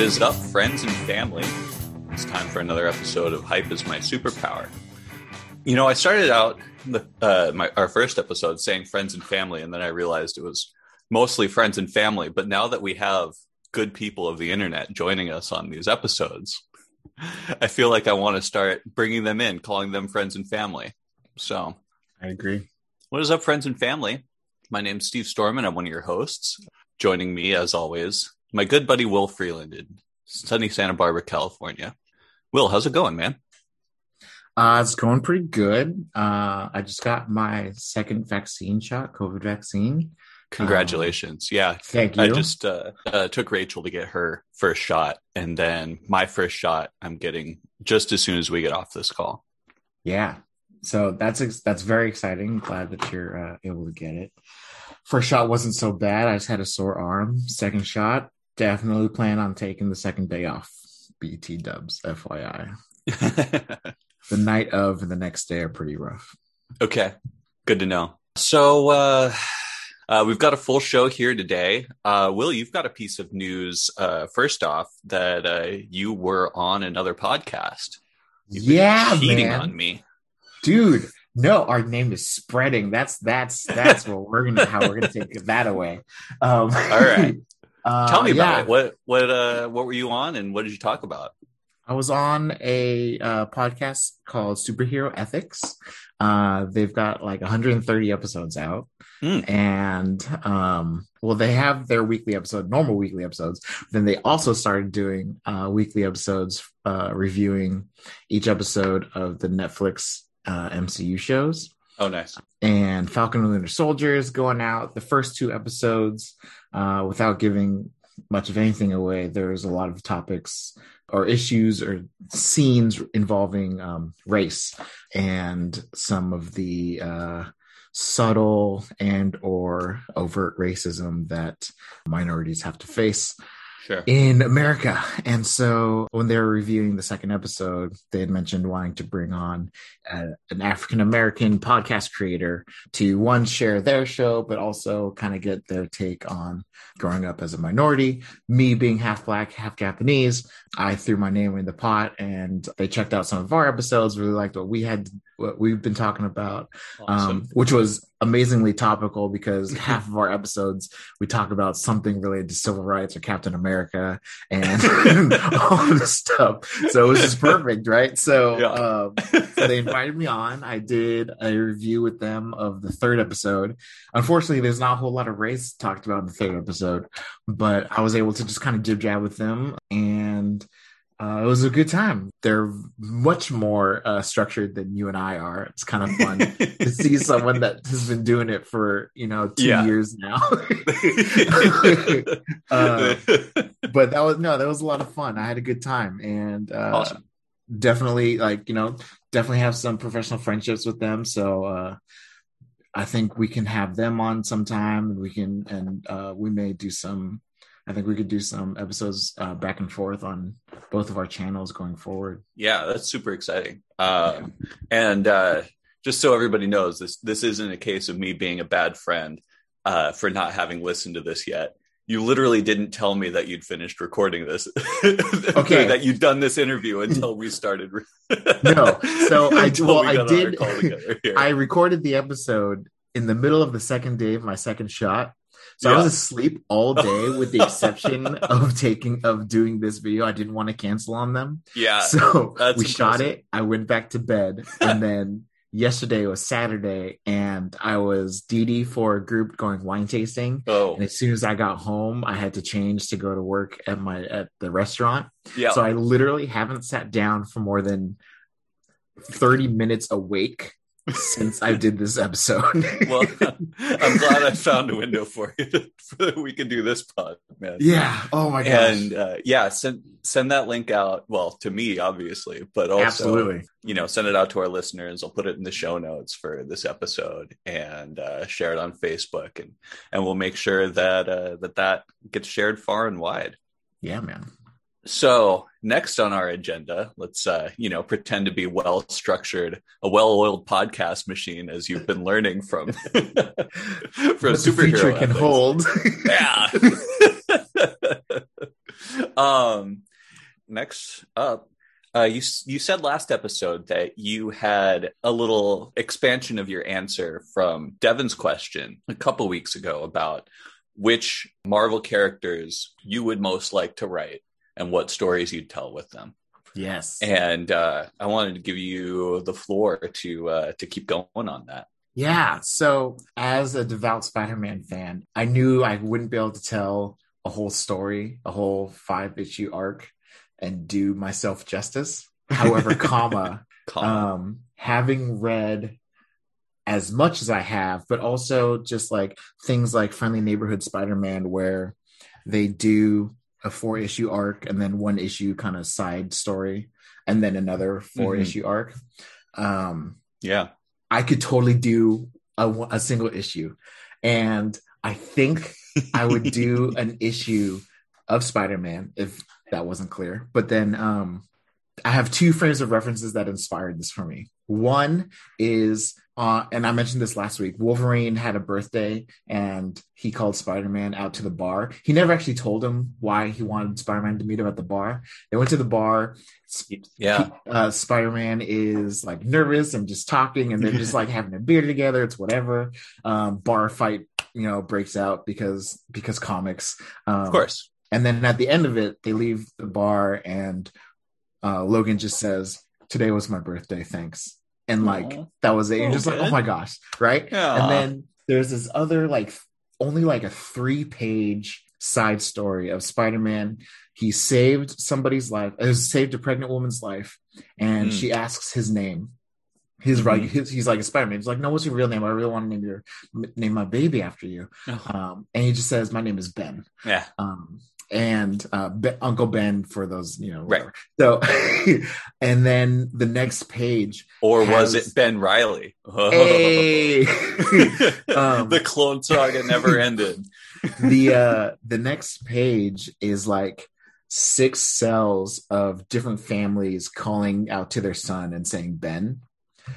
What is up, friends and family? It's time for another episode of Hype is My Superpower. You know, I started out the, uh, my, our first episode saying friends and family, and then I realized it was mostly friends and family. But now that we have good people of the internet joining us on these episodes, I feel like I want to start bringing them in, calling them friends and family. So I agree. What is up, friends and family? My name's Steve Storman. I'm one of your hosts. Joining me, as always, my good buddy Will Freeland in sunny Santa Barbara, California. Will, how's it going, man? Uh, it's going pretty good. Uh, I just got my second vaccine shot, COVID vaccine. Congratulations. Um, yeah. Thank you. I just uh, uh, took Rachel to get her first shot. And then my first shot, I'm getting just as soon as we get off this call. Yeah. So that's that's very exciting. Glad that you're uh, able to get it. First shot wasn't so bad. I just had a sore arm. Second shot, definitely plan on taking the second day off. BT dubs, FYI. the night of and the next day are pretty rough. Okay, good to know. So uh, uh, we've got a full show here today. Uh, Will, you've got a piece of news. Uh, first off, that uh, you were on another podcast. You've yeah, cheating man. on me, dude. No, our name is spreading. That's that's that's what we're gonna how we're gonna take that away. Um, All right. Uh, Tell me about yeah. it. What what uh what were you on and what did you talk about? I was on a uh, podcast called Superhero Ethics. Uh, they've got like 130 episodes out, mm. and um, well, they have their weekly episode, normal weekly episodes. Then they also started doing uh, weekly episodes, uh, reviewing each episode of the Netflix uh, MCU shows. Oh, nice. And Falcon and Winter Soldier is going out. The first two episodes, uh, without giving much of anything away, there's a lot of topics or issues or scenes involving um, race and some of the uh, subtle and or overt racism that minorities have to face sure. in America. And so when they were reviewing the second episode, they had mentioned wanting to bring on a, an African American podcast creator to one share their show, but also kind of get their take on growing up as a minority. Me being half black, half Japanese, I threw my name in the pot and they checked out some of our episodes, really liked what we had what we've been talking about, awesome. um, which was amazingly topical because half of our episodes we talk about something related to civil rights or Captain America and all this stuff. So it was just perfect, right? So, yeah. um, so they invited me on. I did a review with them of the third episode. Unfortunately, there's not a whole lot of race talked about in the third episode, but I was able to just kind of jib jab with them and uh, it was a good time. They're much more uh, structured than you and I are. It's kind of fun to see someone that has been doing it for you know two yeah. years now. uh, but that was no, that was a lot of fun. I had a good time, and uh, awesome. definitely like you know definitely have some professional friendships with them. So uh, I think we can have them on sometime, and we can and uh, we may do some I think we could do some episodes uh, back and forth on both of our channels going forward. Yeah, that's super exciting. Um, and uh, just so everybody knows, this this isn't a case of me being a bad friend uh, for not having listened to this yet. You literally didn't tell me that you'd finished recording this. okay, that you'd done this interview until we started. no, so I well, I did. I recorded the episode in the middle of the second day of my second shot so yeah. I was asleep all day with the exception of taking of doing this video. I didn't want to cancel on them. Yeah. So we impressive. shot it. I went back to bed and then yesterday was Saturday and I was DD for a group going wine tasting. Oh. And as soon as I got home, I had to change to go to work at my at the restaurant. Yeah. So I literally haven't sat down for more than 30 minutes awake since I did this episode. well, I'm glad I found a window for you so that we can do this pod, man. Yeah. Oh my gosh. And uh, yeah, send send that link out. Well, to me, obviously, but also, absolutely, you know, send it out to our listeners. I'll put it in the show notes for this episode and uh, share it on Facebook, and and we'll make sure that uh, that that gets shared far and wide. Yeah, man. So next on our agenda, let's uh, you know pretend to be well structured, a well-oiled podcast machine, as you've been learning from from superhero can hold. yeah. um, next up, uh, you you said last episode that you had a little expansion of your answer from Devin's question a couple weeks ago about which Marvel characters you would most like to write and what stories you'd tell with them. Yes. And uh, I wanted to give you the floor to uh, to keep going on that. Yeah. So, as a devout Spider Man fan, I knew I wouldn't be able to tell a whole story, a whole five issue arc, and do myself justice. However, comma, Comma. um, having read as much as I have, but also just like things like Friendly Neighborhood Spider Man, where they do a four issue arc and then one issue kind of side story, and then another 4 Mhm. issue arc. Um, yeah. I could totally do a, a single issue. And I think I would do an issue of Spider Man if that wasn't clear. But then um, I have two frames of references that inspired this for me. One is, uh, and I mentioned this last week Wolverine had a birthday and he called Spider Man out to the bar. He never actually told him why he wanted Spider Man to meet him at the bar. They went to the bar. Yeah. Uh, Spider Man is like nervous and just talking, and they're just like having a beer together. It's whatever. Um, bar fight, you know, breaks out because because comics. Um, Of course. and then at the end of it, they leave the bar, and uh, Logan just says, "Today was my birthday. Thanks." And like Aw. that was it. You're Oh, just like, "Oh my gosh!" Right? Yeah. And then there's this other like only like a three page side story of Spider-Man. He saved somebody's life. He saved a pregnant woman's life, and Mm. she asks his name. His Mhm. right, his, he's like a Spider-Man. He's like, no, what's your real name? I really want to name your name my baby after you. Oh. Um, and he just says, my name is Ben. yeah. Um, and uh, Uncle Ben for those, you know, Right. So, and then the next page, Or was it Ben Reilly? hey, Um, the clone saga never ended. the uh the next page is like six cells of different families calling out to their son and saying Ben.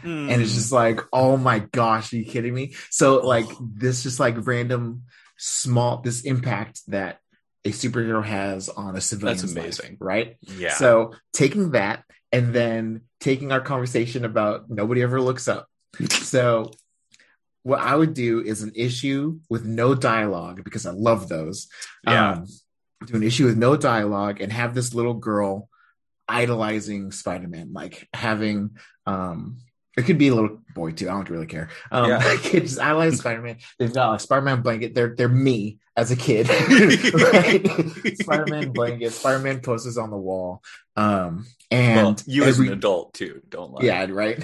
And Hmm. it's just like, oh my gosh, are you kidding me? So like this just like random small this impact that a superhero has on a civilian. That's amazing. right? yeah. So taking that and then taking our conversation about nobody ever looks up. So what I would do is an issue with no dialogue because I love those. Yeah. Um, do an issue with no dialogue and have this little girl idolizing Spider-Man, like having um it could be a little boy too. I don't really care. Um, Yeah. kids idolize Spider-Man. They've got a Spider-Man blanket. They're they're me as a kid. right? Spider-Man blanket. Spider-Man posters on the wall. Um, and well, you as an adult too. Don't lie. yeah, right.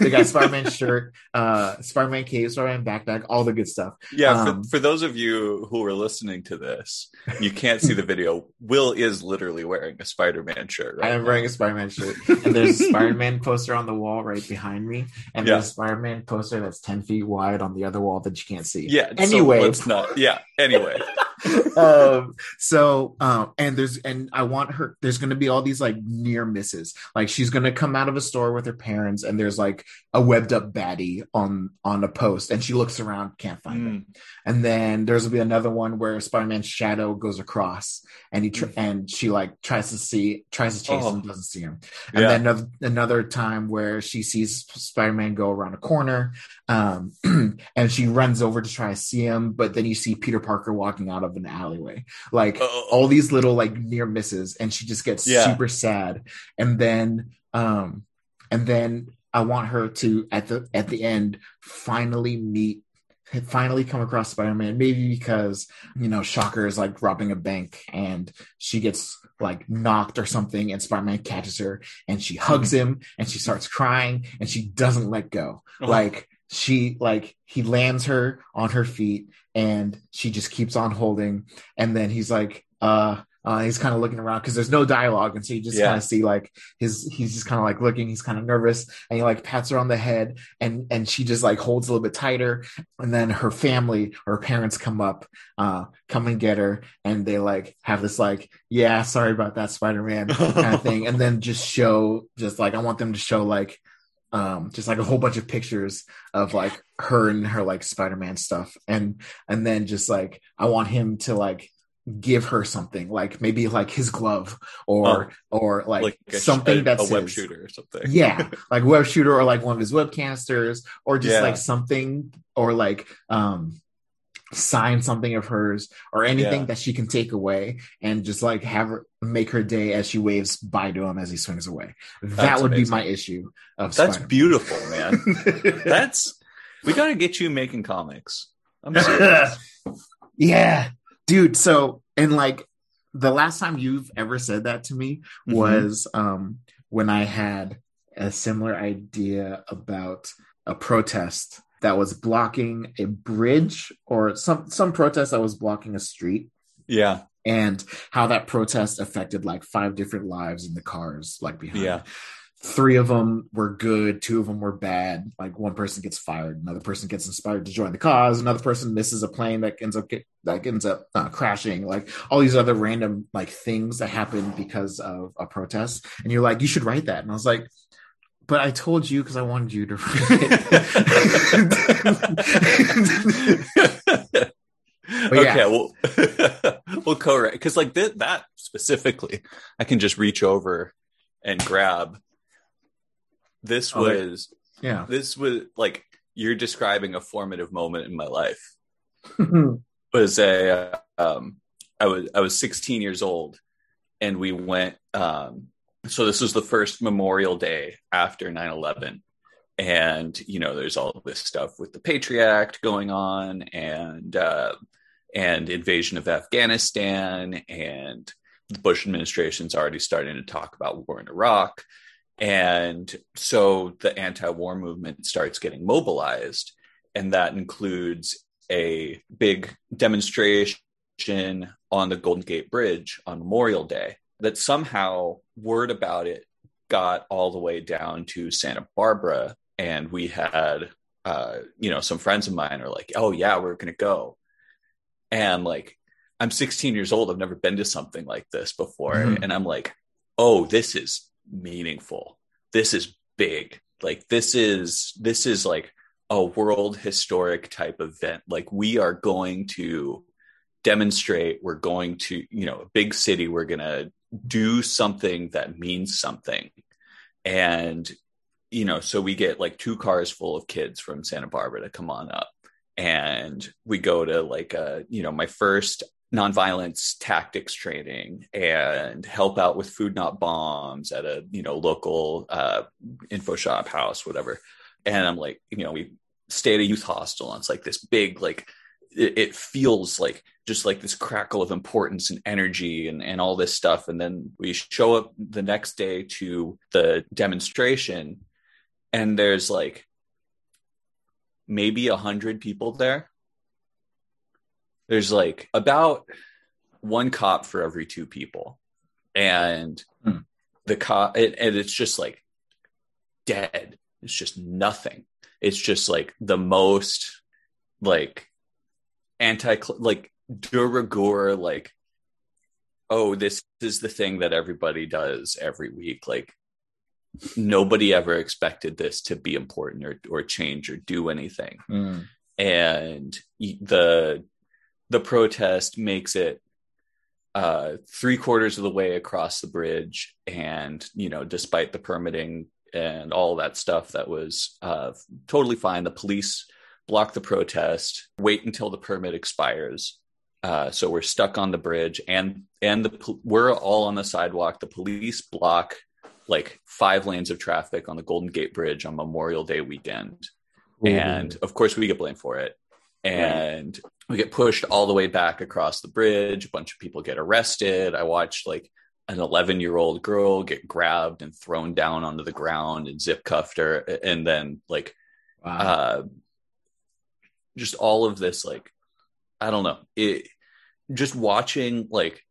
they got Spider-Man shirt, uh, Spider-Man cape, Spider-Man backpack, all the good stuff. Yeah, Um, for, for those of you who are listening to this, you can't see the video. Will is literally wearing a Spider-Man shirt. Right I am now. wearing a Spider-Man shirt, and there's a Spider-Man poster on the wall right behind me, and Yeah. there's Spider-Man poster that's ten feet wide on the other wall that you can't see. Yeah. Anyway. so let's not. Yeah. Anyway. um so um and there's and i want her there's gonna be all these like near misses like she's gonna come out of a store with her parents and there's like a webbed up baddie on on a post and she looks around can't find it Mm. and then there's gonna be another one where spider-man's shadow goes across and he tr- and she like tries to see tries to chase. Oh. him doesn't see him and Yeah. then another, another time where she sees spider-man go around a corner um and she runs over to try to see him but then you see peter parker walking out of an alleyway like Oh. all these little like near misses and she just gets Yeah. super sad and then um and then i want her to at the at the end finally meet finally come across spider-man maybe because you know shocker is like robbing a bank and she gets like knocked or something and spider-man catches her and she hugs mm-hmm. him and she starts crying and she doesn't let go Oh. like she like he lands her on her feet and she just keeps on holding and then he's like uh uh, he's kind of looking around because there's no dialogue, and so you just Yeah. kind of see like his. He's just kind of like looking. He's kind of nervous, and he like pats her on the head, and and she just like holds a little bit tighter. And then her family, her parents come up, uh, come and get her, and they like have this like, yeah, sorry about that, Spider Man kind of thing, and then just show, just like I want them to show like um just like a whole bunch of pictures of like her and her like spider-man stuff and and then just like i want him to like give her something like maybe like his glove or Oh. or like, like a, something a, that's a web his. shooter or something. yeah like web shooter or like one of his web canisters or just Yeah. like something or like um sign something of hers or anything Yeah. that she can take away and just like have her make her day as she waves bye to him as he swings away that That's would amazing. be my issue of That's Spider-Man. beautiful, man. That's we gotta get you making comics. I'm serious. yeah dude so and like the last time you've ever said that to me Mhm. was um when I had a similar idea about a protest that was blocking a bridge or some some protest that was blocking a street. Yeah, and how that protest affected like five different lives in the cars like behind. Yeah, three of them were good two of them were bad. Like one person gets fired another person gets inspired to join the cause another person misses a plane that ends up get, like ends up uh, crashing. Like all these other random like things that happen because of a protest. And you're like you should write that. And i was like but I told you because I wanted you to read it. okay, well, we'll co-write because like th- that specifically, I can just reach over and grab. This Oh, was yeah. this was like you're describing a formative moment in my life. was a um I was I was 16 years old and we went um so this was the first Memorial Day after 9/11 and you know there's all this stuff with the Patriot Act going on and uh and invasion of Afghanistan and the Bush administration's already starting to talk about war in Iraq. And so the anti-war movement starts getting mobilized and that includes a big demonstration on the Golden Gate Bridge on Memorial Day that somehow word about it got all the way down to Santa Barbara. And we had, uh, you know, some friends of mine are like, oh, yeah, we're to go. And like, I'm 16 years old. I've never been to something like this before. Mhm. And I'm like, oh, this is meaningful. This is big. Like, this is, this is like, a world historic type event. Like we are going to demonstrate, we're going to, you know, a big city, we're going to do something that means something. And, you know, so we get like two cars full of kids from Santa Barbara to come on up. And we go to like a, you know, my first nonviolence tactics training and help out with food not bombs at a, you know, local uh info shop house, whatever and I'm like, you know, we stay at a youth hostel, and it's like this big, like, it, it feels like just like this crackle of importance and energy and, and all this stuff. And then we show up the next day to the demonstration, and there's like maybe a hundred people there. There's like about one cop for every two people, and Hmm. the cop, and, and it's just like dead. It's just nothing. It's just like the most like anti like de rigueur like oh this is the thing that everybody does every week. Like nobody ever expected this to be important or or change or do anything. Mm. and the the protest makes it uh three quarters of the way across the bridge. And you know despite the permitting and all that stuff that was uh totally fine the police block the protest wait until the permit expires. Uh so we're stuck on the bridge and and the we're all on the sidewalk. The police block like five lanes of traffic on the golden gate bridge on memorial day weekend. And of course we get blamed for it. And we get pushed all the way back across the bridge. A bunch of people get arrested. I watched like an 11 year old girl get grabbed and thrown down onto the ground and zip cuffed her and then like wow. uh just all of this like i don't know. It just watching like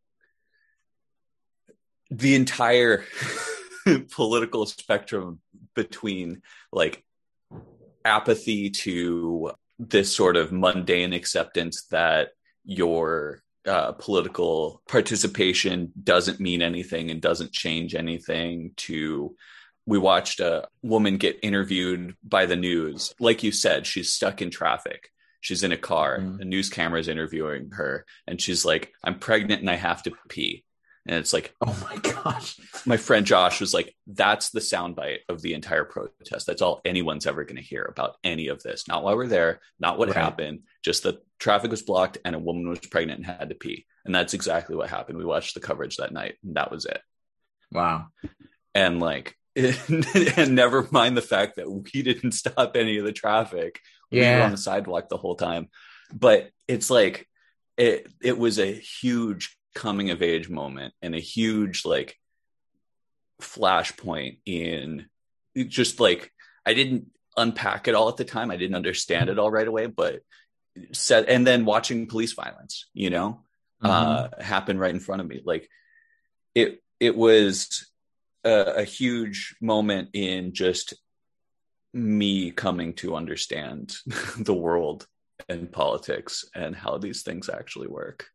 the entire political spectrum between like apathy to this sort of mundane acceptance that your uh, political participation doesn't mean anything and doesn't change anything to we watched a woman get interviewed by the news. Like you said she's stuck in traffic. She's in a car. Mm. a news camera is interviewing her and she's like i'm pregnant and i have to pee. And it's like Oh my gosh. my friend josh was like that's the soundbite of the entire protest. That's all anyone's ever going to hear about any of this. Not why we're there not what Right. happened. Just that traffic was blocked and a woman was pregnant and had to pee. And that's exactly what happened. We watched the coverage that night and that was it. Wow. and like and never mind the fact that we didn't stop any of the traffic we were Yeah. on the sidewalk the whole time but it's like it it was a huge coming of age moment and a huge like flashpoint in it just like i didn't unpack it all at the time i didn't understand it all right away but said and then watching police violence you know Mhm. uh, happen right in front of me. Like it, it was a, a huge moment in just me coming to understand the world and politics and how these things actually work.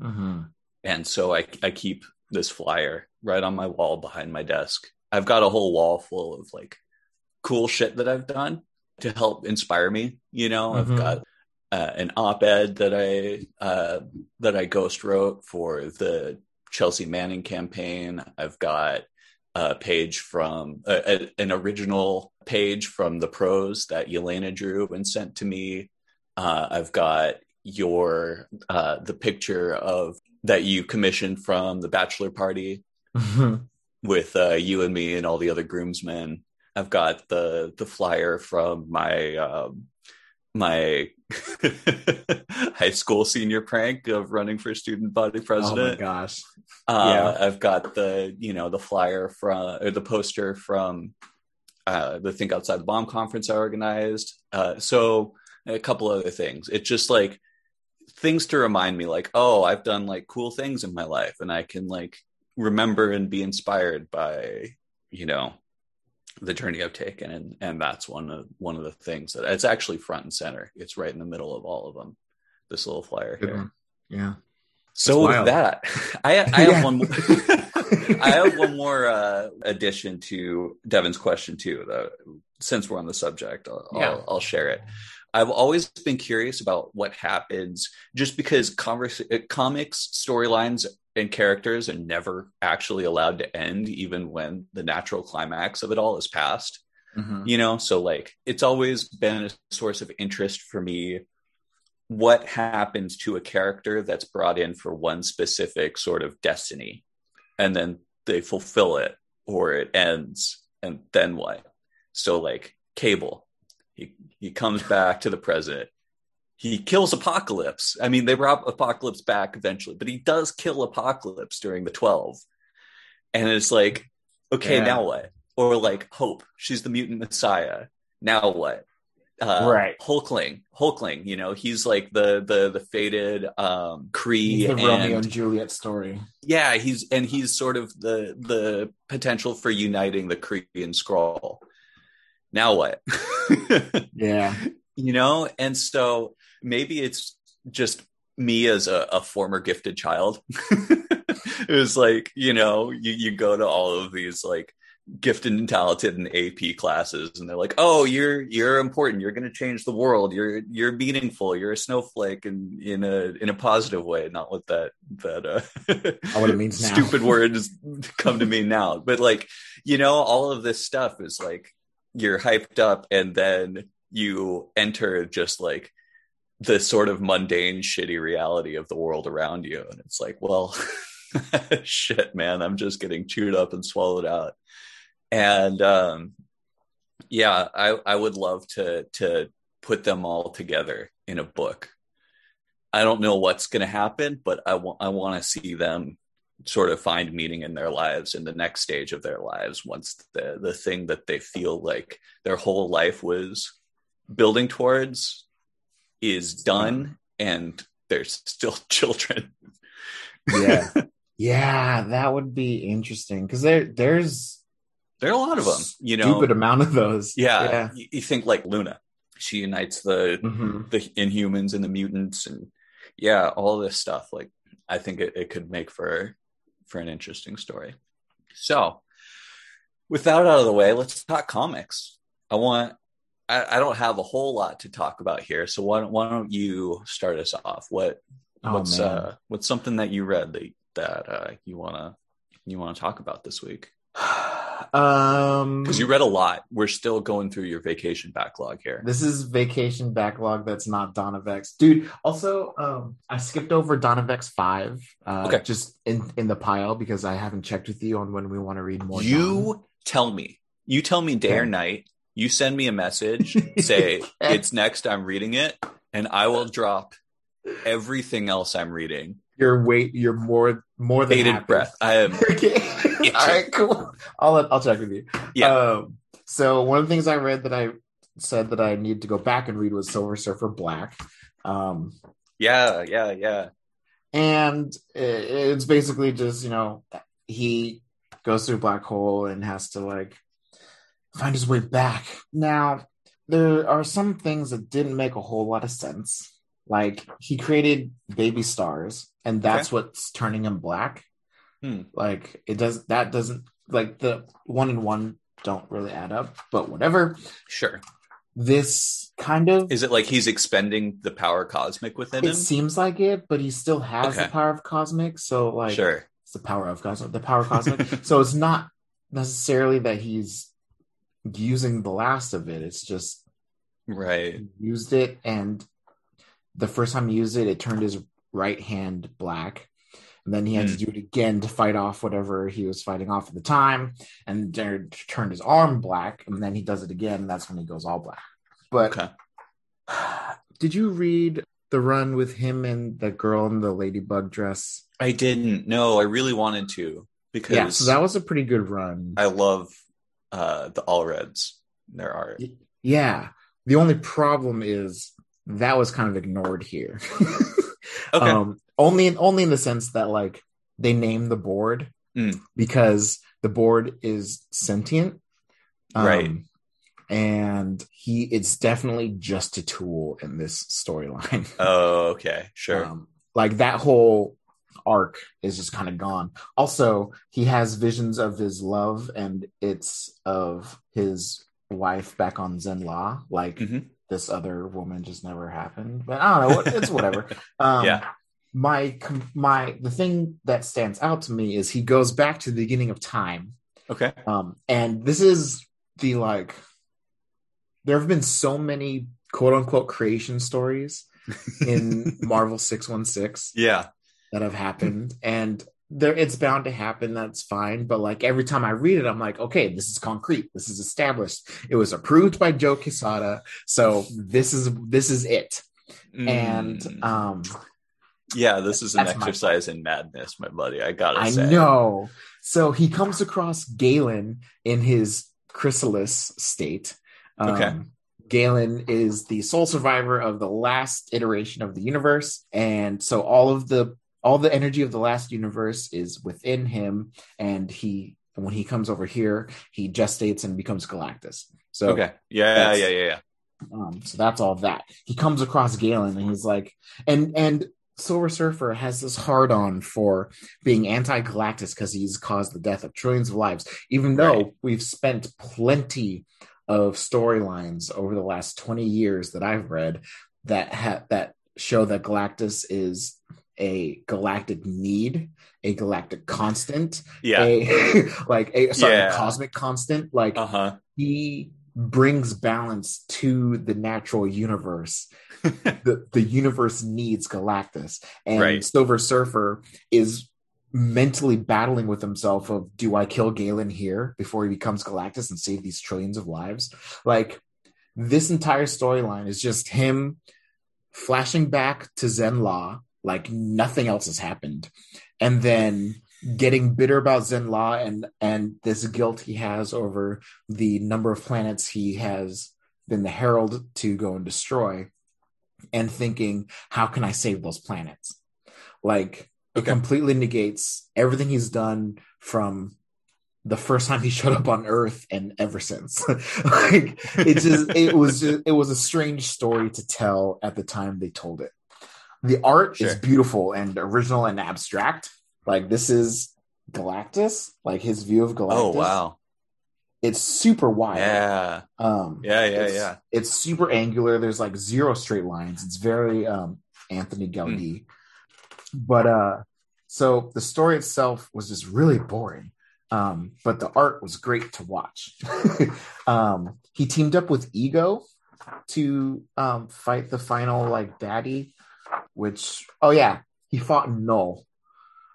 Mhm. And so I, I keep this flyer right on my wall behind my desk. I've got a whole wall full of like cool shit that I've done to help inspire me. You know, Mhm. I've got uh, an op-ed that I uh, that I ghost wrote for the Chelsea Manning campaign. I've got a page from uh, a, an original page from the pros that Yelena drew and sent to me. Uh, I've got your uh, the picture of that you commissioned from the bachelor party Mhm. with uh, you and me and all the other groomsmen. I've got the the flyer from my um, my high school senior prank of running for student body Oh my president. gosh. uh, yeah. I've got the you know the flyer from or the poster from uh, the Think Outside the Bomb conference I organized. Uh, so a couple other things. It's just like things to remind me, like oh, I've done like cool things in my life, and I can like remember and be inspired by you know the journey I've taken, and and that's one of one of the things that it's actually front and center. It's right in the middle of all of them. This little flyer Good here. one. Yeah. So with that, I, I have Yeah. one. More, I have one more uh, addition to Devin's question too. Though, since we're on the subject, I'll, Yeah. I'll, I'll share it. I've always been curious about what happens, just because converse, uh, comics storylines and characters are never actually allowed to end, even when the natural climax of it all is past Mhm. you know so like it's always been a source of interest for me what happens to a character that's brought in for one specific sort of destiny and then they fulfill it or it ends and then what so like cable he he comes back to the president he kills apocalypse i mean they brought apocalypse back eventually but he does kill apocalypse during the 12 and it's like okay Yeah. now what or like hope she's the mutant messiah now what uh, Right. hulkling hulkling you know he's like the the the faded um Kree the and Romeo and Juliet story. yeah he's and he's sort of the the potential for uniting the Kree and Skrull now what Yeah. you know and so maybe it's just me as a, a former gifted child. It was like you know you, you go to all of these like gifted and talented and ap classes and they're like oh you're you're important. You're going to change the world. You're you're meaningful. You're a snowflake and in a in a positive way. Not with that that uh what it means now. stupid words come to me now. But like you know all of this stuff is like you're hyped up and then you enter just like the sort of mundane shitty reality of the world around you. And it's like well shit man i'm just getting chewed up and swallowed out. And um yeah i i would love to to put them all together in a book. I don't know what's going to happen but i want i want to see them sort of find meaning in their lives in the next stage of their lives once the the thing that they feel like their whole life was building towards is done and they're still children Yeah. yeah, that would be interesting because there there's there are a lot of them you know stupid amount of those. yeah, Yeah. You, you think like luna she unites the Mhm. the inhumans and the mutants and yeah all this stuff like i think it, it could make for for an interesting story so with that out of the way let's talk comics i want I, I don't have a whole lot to talk about here. So why don't, why don't you start us off? What Oh, what's man. uh what's something that you read that that uh, you wanna you wanna talk about this week? um, Because you read a lot. We're still going through your vacation backlog here. This is vacation backlog that's not Dawn of X. Dude, also um I skipped over Dawn of X 5 uh Okay. just in in the pile because I haven't checked with you on when we want to read more. You tell me. You tell me day or night. You send me a message. Say it's next. I'm reading it, and I will drop everything else I'm reading. you're wait you're more more than Bated happy. breath. I am. okay. All right, cool. I'll I'll check with you. Yeah. Um, so one of the things I read that I said that I need to go back and read was Silver Surfer Black. Um, Yeah. Yeah. Yeah. and i- it's basically just you know he goes through a black hole and has to like find his way back now there are some things that didn't make a whole lot of sense like he created baby stars and that's what's turning him black Hmm. like it does that doesn't like the one and one don't really add up but whatever Sure. this kind of Is it like he's expending the power cosmic within him? it him? seems like it but he still has the power of cosmic so like sure. it's the power of cosmic the power of cosmic so it's not necessarily that he's using the last of it it's just Right. used it and the first time he used it it turned his right hand black and then he had to hmm. do it again to fight off whatever he was fighting off at the time and then turned his arm black and then he does it again and that's when he goes all black but Okay. did you read the run with him and the girl in the ladybug dress I didn't. No, I really wanted to because yeah so that was a pretty good run I love uh, the Allreds. Their art. Yeah. The only problem is that was kind of ignored here. Okay. Um, only only in the sense that like they name the board Mm. because the board is sentient. Um, Right. And he it's definitely just a tool in this storyline. oh, okay. Sure. Um, like that whole arc is just kind of gone. Also, he has visions of his love, and it's of his wife back on Zenn-La. Like Mhm. this other woman just never happened. But I don't know. It's whatever. Um, Yeah. My my the thing that stands out to me is he goes back to the beginning of time, okay. um, and this is the like. There have been so many quote unquote creation stories in Marvel six one six Yeah. That have happened and there it's bound to happen that's fine but like every time i read it i'm like okay this is concrete this is established it was approved by joe quesada so this is this is it and Mm. um yeah, this is an my- exercise in madness, my buddy. I gotta i say. know so he comes across Galan in his chrysalis state um, Okay. Galen is the sole survivor of the last iteration of the universe, and so all of the all the energy of the last universe is within him, and he when he comes over here, he gestates and becomes Galactus. So Okay. Yeah. Yeah. Yeah. Yeah. um, so that's all that. He comes across Galan and he's like, and and Silver Surfer has this hard on for being anti-Galactus because he's caused the death of trillions of lives, even though Right. we've spent plenty of storylines over the last 20 years that I've read that ha- that show that Galactus is a galactic need, a galactic constant, Yeah. a like a sorry, Yeah. a cosmic constant. Like Uh huh. he brings balance to the natural universe. the the universe needs Galactus, and Right. Silver Surfer is mentally battling with himself of do I kill Galan here before he becomes Galactus and save these trillions of lives? Like this entire storyline is just him flashing back to Zenn-La like nothing else has happened, and then getting bitter about Zenn-La and and this guilt he has over the number of planets he has been the herald to go and destroy and thinking how can i save those planets? Like it completely negates everything he's done from the first time he showed up on earth and ever since. Like it just it was just, it was a strange story to tell at the time they told it the art is beautiful and original and abstract like this is galactus like his view of galactus Oh wow. it's super wide. Yeah. Um, Yeah, yeah, it's, yeah. It's super angular. There's like zero straight lines. It's very um, Anthony Gaudi. But uh, so the story itself was just really boring. Um, but the art was great to watch. um, he teamed up with Ego to um, fight the final like baddie, which oh yeah, he fought Null.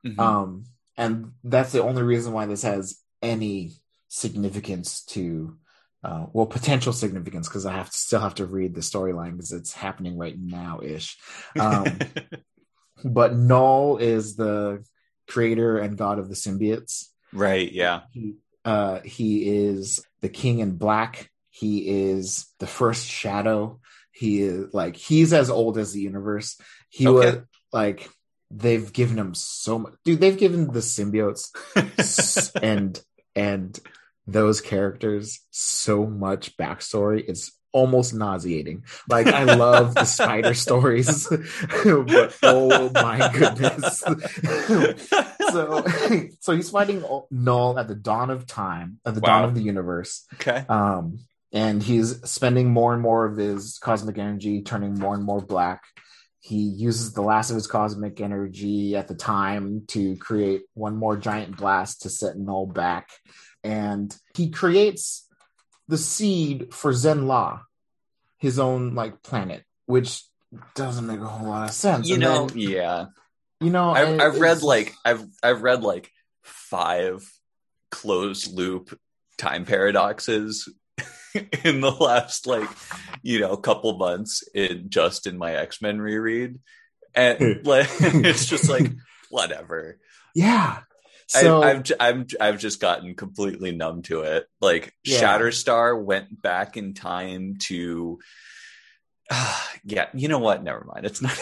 Mhm. Um, and that's the only reason why this has any significance to uh, well potential significance because I have to still have to read the storyline because it's happening right now ish. Um, but Null is the creator and god of the symbiotes. right. Yeah. He uh, he is the king in black. He is the first shadow. He is like he's as old as the universe. He Okay. was like they've given him so much dude they've given the symbiotes and and those characters so much backstory it's almost nauseating like i love the spider stories but oh my goodness so so he's fighting null at the dawn of time at the dawn of the universe okay. um and he's spending more and more of his cosmic energy turning more and more black. He uses the last of his cosmic energy at the time to create one more giant blast to set null back. And he creates the seed for Zen Zenn-La his own like planet which doesn't make a whole lot of sense. You And know, then, yeah. you know I've, and I've read like I've I've read like five closed loop time paradoxes in the last like you know couple months in just in my X Men reread, and hmm. like it's just like whatever. yeah so I, I've j- I'm I've just gotten completely numb to it. Like Yeah. Shatterstar went back in time to. yeah, you know what? Never mind. It's not.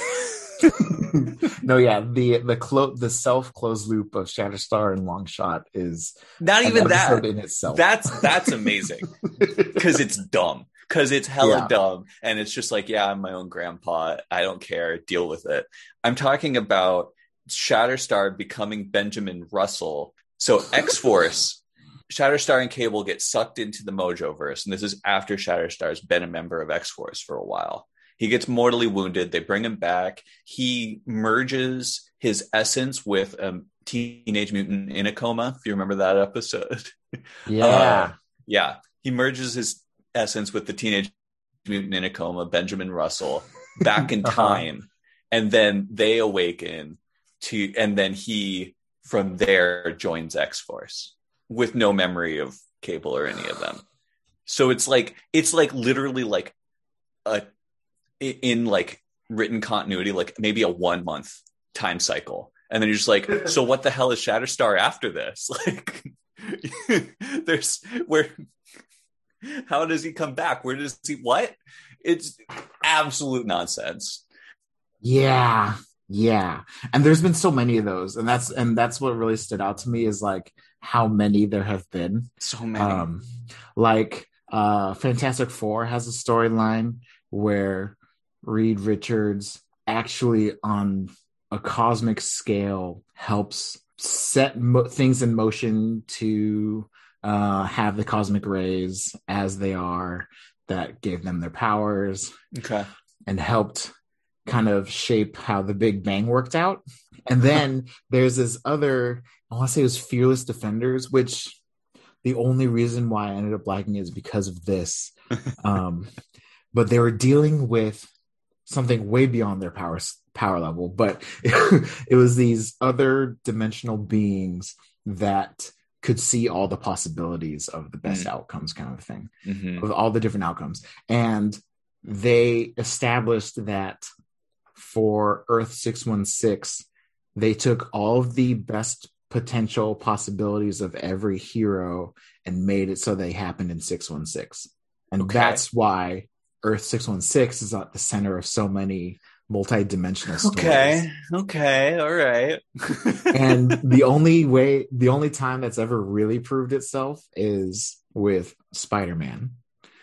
no, yeah, the the clo- the self closed loop of Shatterstar and Longshot is not even that. in itself. That's that's amazing because it's dumb. Because it's hella Yeah. dumb, and it's just like, yeah, I'm my own grandpa. I don't care. Deal with it. I'm talking about Shatterstar becoming Benjamin Russell. So X Force, Shatterstar and Cable get sucked into the Mojoverse, and this is after Shatterstar's been a member of X Force for a while. He gets mortally wounded. They bring him back. He merges his essence with a teenage mutant in a coma. If you remember that episode, yeah, Uh, yeah, he merges his essence with the teenage mutant in a coma, Benjamin Russell, back in Uh-huh. time, and then they awaken to, and then he from there joins X Force with no memory of Cable or any of them. So it's like it's like literally like a in like written continuity, like maybe a one month time cycle. And then you're just like, so what the hell is Shatterstar after this? Like, there's where, how does he come back? Where does he, what? It's absolute nonsense. yeah, yeah. And there's been so many of those, and that's and that's what really stood out to me is like how many there have been. So many. Um, like uh, Fantastic Four has a storyline where Reed Richards actually on a cosmic scale helps set mo- things in motion to uh, have the cosmic rays as they are that gave them their powers okay. and helped kind of shape how the Big Bang worked out. And then there's this other, I want to say it was Fearless Defenders, which the only reason why I ended up liking it is because of this. Um, but they were dealing with something way beyond their power power level, but it was these other dimensional beings that could see all the possibilities of the best Mm. outcomes kind of thing Mhm. of all the different outcomes. And they established that for Earth 616, they took all of the best potential possibilities of every hero and made it so they happened in 616. And Okay. that's why Earth 616 is at the center of so many multi-dimensional stories. Okay. Okay. All right. and the only way the only time that's ever really proved itself is with Spider-Man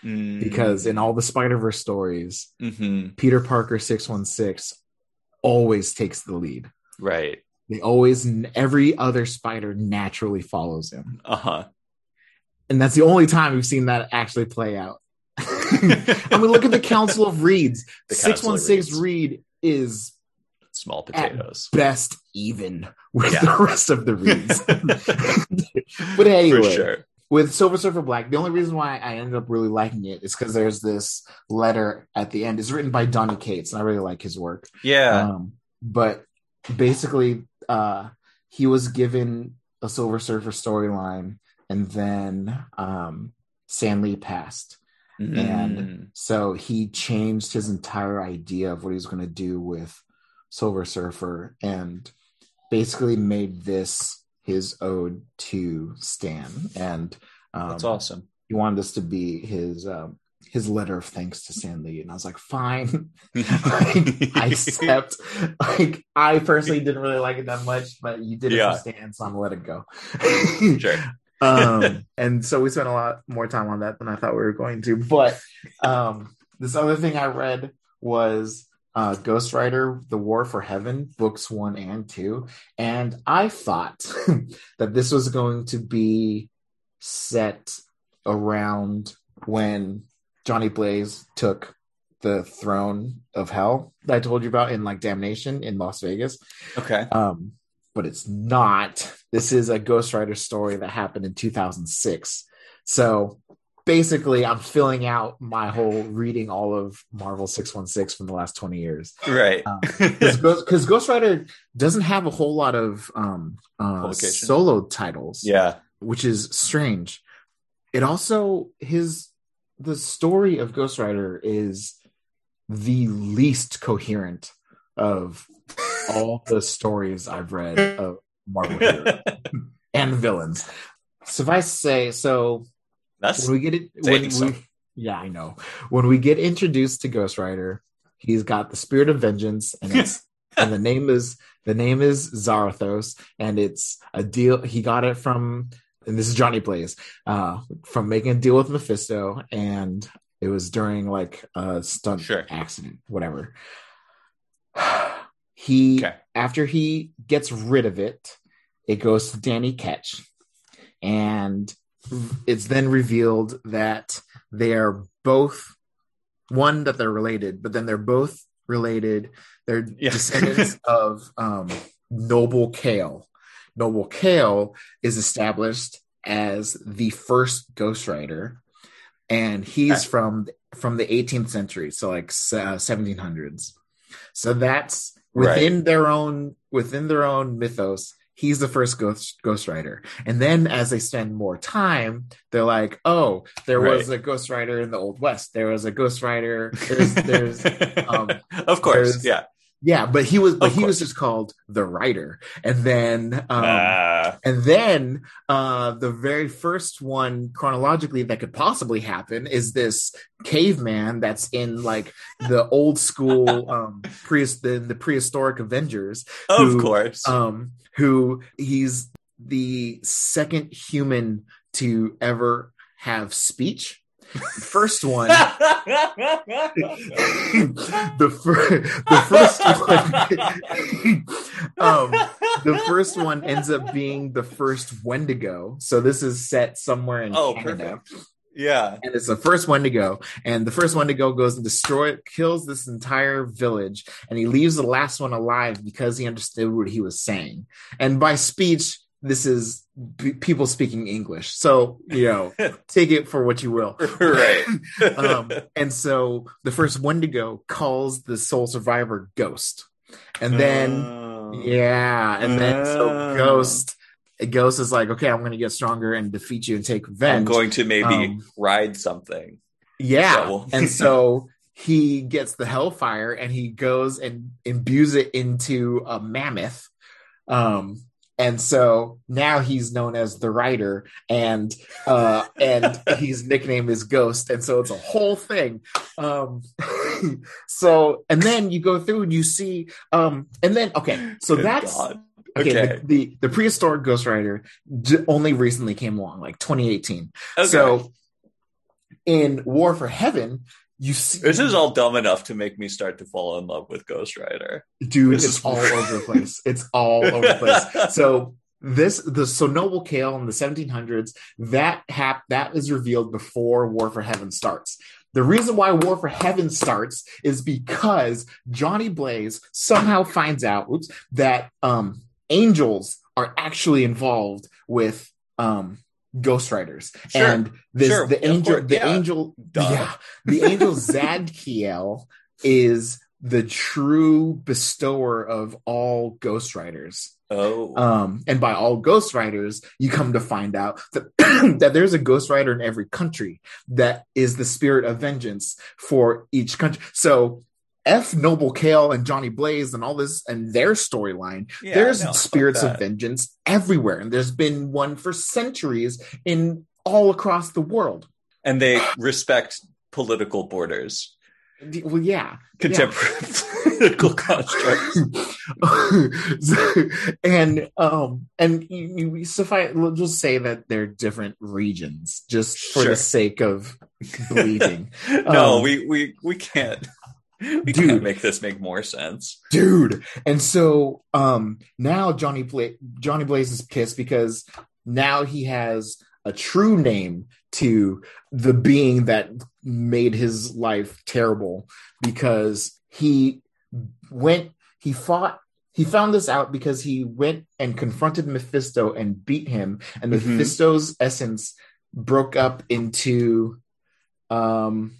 Mm. because in all the Spider-Verse stories, Mhm. Peter Parker 616 always takes the lead. right. They always every other spider naturally follows him. Uh huh. and that's the only time we've seen that actually play out. I mean, look at the Council of Reeds. Six one six. Reed is Small at potatoes. best even with Yeah. the rest of the Reeds. but anyway, For sure. with Silver Surfer Black, the only reason why I ended up really liking it is because there's this letter at the end. It's written by Donny Cates, and I really like his work. Yeah. Um, but basically, uh, he was given a Silver Surfer storyline, and then um, Stan Lee passed. And- Mm. So he changed his entire idea of what he was going to do with Silver Surfer and basically made this his ode to Stan. And um, that's awesome. he wanted this to be his um, his letter of thanks to Stan Lee. And I was like, fine, I accept. Like, I personally didn't really like it that much, but you did it Yeah. for Stan, so I'm gonna let it go. Sure. Um, and so we spent a lot more time on that than I thought we were going to. But um, this other thing I read was uh, Ghost Rider: The War for Heaven, books one and two, and I thought that this was going to be set around when Johnny Blaze took the throne of hell that I told you about in like Damnation in Las Vegas. Okay. Um, but it's not. This is a Ghost Rider story that happened in 2006. So basically, I'm filling out my whole reading all of Marvel 616 from the last 20 years. Right. Because Ghost, 'cause Ghost Rider doesn't have a whole lot of um, uh, solo titles, yeah. which is strange. It also, his, the story of Ghost Rider is the least coherent of all the stories I've read of Marvel heroes and villains. Suffice to say, so That's when we get it, when we, so. yeah, I know. When we get introduced to Ghost Rider, he's got the spirit of vengeance, and it's and the name is the name is Zarathos, and it's a deal. He got it from, and this is Johnny Blaze, uh, from making a deal with Mephisto, and it was during like a stunt Sure. accident, whatever. He Okay. after he gets rid of it, it goes to Danny Ketch, and it's then revealed that they are both one that they're related, but then they're both related. They're Yeah. descendants of um, Noble Kale. Noble Kale is established as the first Ghost Rider, and he's from from the 18th century, so like uh, 1700s. So that's within their own within their own mythos. He's the first Ghost Ghost Rider, and then as they spend more time, they're like, "Oh, there was a Ghost Rider in the Old West. There was a Ghost Rider. There's, there's, um, of course. Yeah. Yeah, but he was, but Of he was just called the writer, and then, um, Ah, and then uh, the very first one chronologically that could possibly happen is this caveman that's in like the old school um, pre the, the prehistoric Avengers, of who, course. um, who he's the second human to ever have speech. First one, the, fir- the first one, um, the first one ends up being the first Wendigo. So this is set somewhere in Oh, Canada. perfect. yeah. And it's the first Wendigo. And the first Wendigo goes and destroy kills this entire village. And he leaves the last one alive because he understood what he was saying. And by speech, this is p- people speaking English. So, you know, take it for what you will. right. Um, and so the first Wendigo calls the sole survivor Ghost. And then Oh. yeah, and then so Oh. Ghost, Ghost is like, okay, I'm going to get stronger and defeat you and take revenge. I'm going to maybe Um, ride something. yeah, will- and so he gets the Hellfire and he goes and imbues it into a mammoth. Um, and so now he's known as the writer and uh, and his nickname is Ghost, and so it's a whole thing. Um, so and then you go through and you see, um, and then okay, so Good that's God. okay. Okay. The, the the prehistoric Ghost Rider j- only recently came along, like 2018. Okay. So in War for Heaven, you see this is all dumb enough to make me start to fall in love with Ghost Rider. dude, this it's is- all over the place. It's all over the place. So this the so Noble Kale in the 1700s that hap that is revealed before War for Heaven starts. The reason why War for Heaven starts is because Johnny Blaze somehow finds out oops, that um, angels are actually involved with um, Ghost Riders, Sure. and this Sure. the angel the Yeah. angel Duh. yeah the angel Zadkiel is the true bestower of all Ghost Riders. Oh, Um, and by all Ghost Riders, you come to find out that, that there's a Ghost Rider in every country that is the spirit of vengeance for each country. So F Noble Kale and Johnny Blaze and all this and their storyline, yeah, there's no, spirits of vengeance everywhere. And there's been one for centuries in all across the world. and they respect political borders, Well, yeah. contemporary political constructs. and um and you, you suffice we'll just say that they're different regions just for Sure. the sake of believing no, Um, we we we can't. We Dude. make this make more sense. dude and so um now johnny Bla- johnny blaze is pissed because now he has a true name to the being that made his life terrible because he went he fought he found this out because he went and confronted mephisto and beat him and Mhm. mephisto's essence broke up into um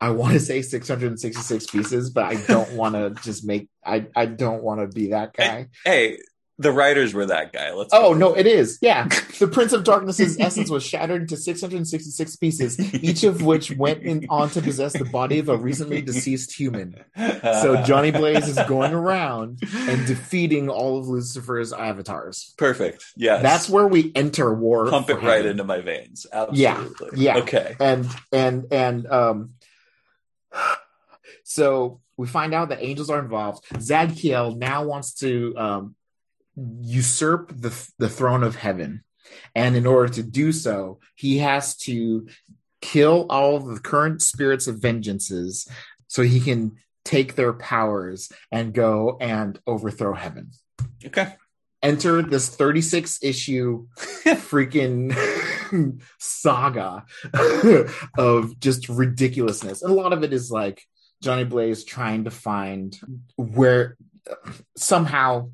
I want to say 666 pieces, but I don't want to just make I I don't want to be that guy. Hey, the writers were that guy. Let's. Oh no, it is. Yeah. The Prince of Darkness's essence was shattered into 666 pieces, each of which went in on to possess the body of a recently deceased human. So Johnny Blaze is going around and defeating all of Lucifer's avatars. Perfect. Yes. That's where we enter war. pump it right into my veins. Yeah, Absolutely. yeah. Okay. and and and um so we find out that angels are involved. Zadkiel now wants to um usurp the the throne of heaven. And in order to do so he has to kill all the current spirits of vengeances so he can take their powers and go and overthrow heaven. Okay. enter this 36 issue freaking saga of just ridiculousness. And a lot of it is like Johnny Blaze trying to find where somehow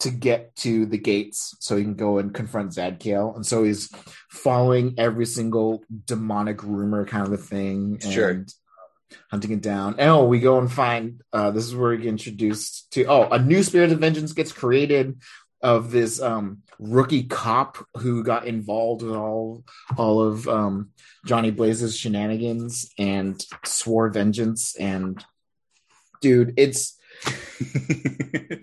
to get to the gates so he can go and confront Zadkiel. And so he's following every single demonic rumor kind of a thing. And Sure. Hunting it down. And, oh, we go and find uh this is where we get introduced to oh, a new spirit of vengeance gets created of this um rookie cop who got involved with all all of um Johnny Blaze's shenanigans and swore vengeance and dude it's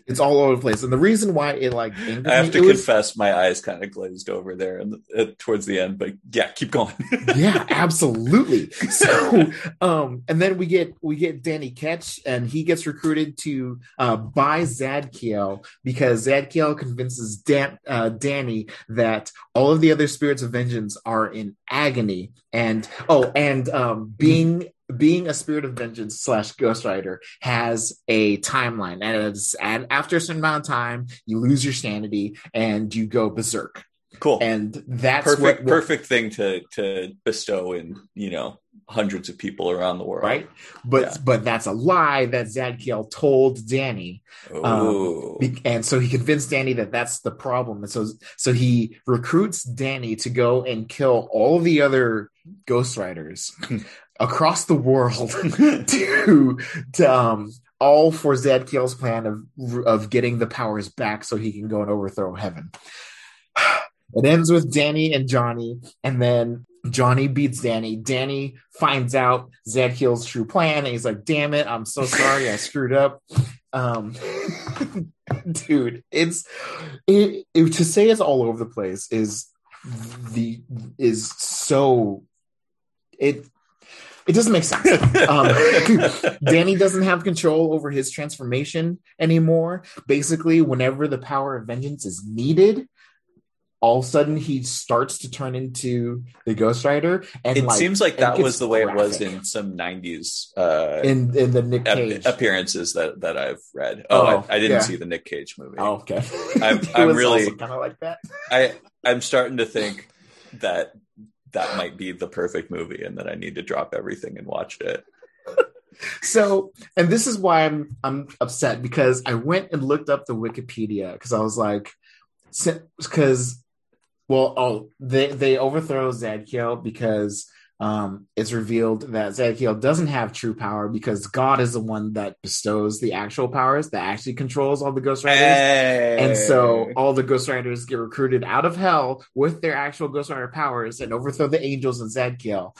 it's all over the place and the reason why it like I have me, to it was- confess, my eyes kind of glazed over there and uh, towards the end. But yeah, keep going. yeah absolutely so um and then we get we get danny ketch and he gets recruited to uh by zadkiel because zadkiel convinces Dan, uh, danny that all of the other spirits of vengeance are in agony and oh and um being being a spirit of vengeance slash ghost rider has a timeline and it's and after a certain amount of time you lose your sanity and you go berserk cool. and that's perfect. what, perfect thing to to bestow in you know hundreds of people around the world. right? But Yeah. but that's a lie that Zadkiel told Danny. Um, be- and so he convinced Danny that that's the problem, and so so he recruits Danny to go and kill all the other Ghost Riders across the world to to um all for Zadkiel's plan of of getting the powers back so he can go and overthrow heaven. It ends with Danny and Johnny, and then Johnny beats Danny. Danny finds out Zadkiel's true plan, and he's like, "Damn it, I'm so sorry, I screwed up." Um, dude, it's it, it to say it's all over the place is the is so it it doesn't make sense. Um, Danny doesn't have control over his transformation anymore. Basically, whenever the power of vengeance is needed, all of a sudden he starts to turn into the Ghost Rider, and it like, seems like that was the way it was in some '90s uh, in in the Nick ap- Cage. appearances that that I've read. Oh, Oh, I, I didn't yeah. see the Nick Cage movie. oh, okay. I'm- I'm really- kind of like that. I I'm starting to think that that might be the perfect movie, and that I need to drop everything and watch it. So, and this is why I'm I'm upset because I went and looked up the Wikipedia because I was like, because, well, oh, they they overthrow Zadkiel because um it's revealed that Zadkiel doesn't have true power because God is the one that bestows the actual powers that actually controls all the Ghost Riders. And so all the Ghost Riders get recruited out of hell with their actual Ghost Rider powers and overthrow the angels and Zadkiel.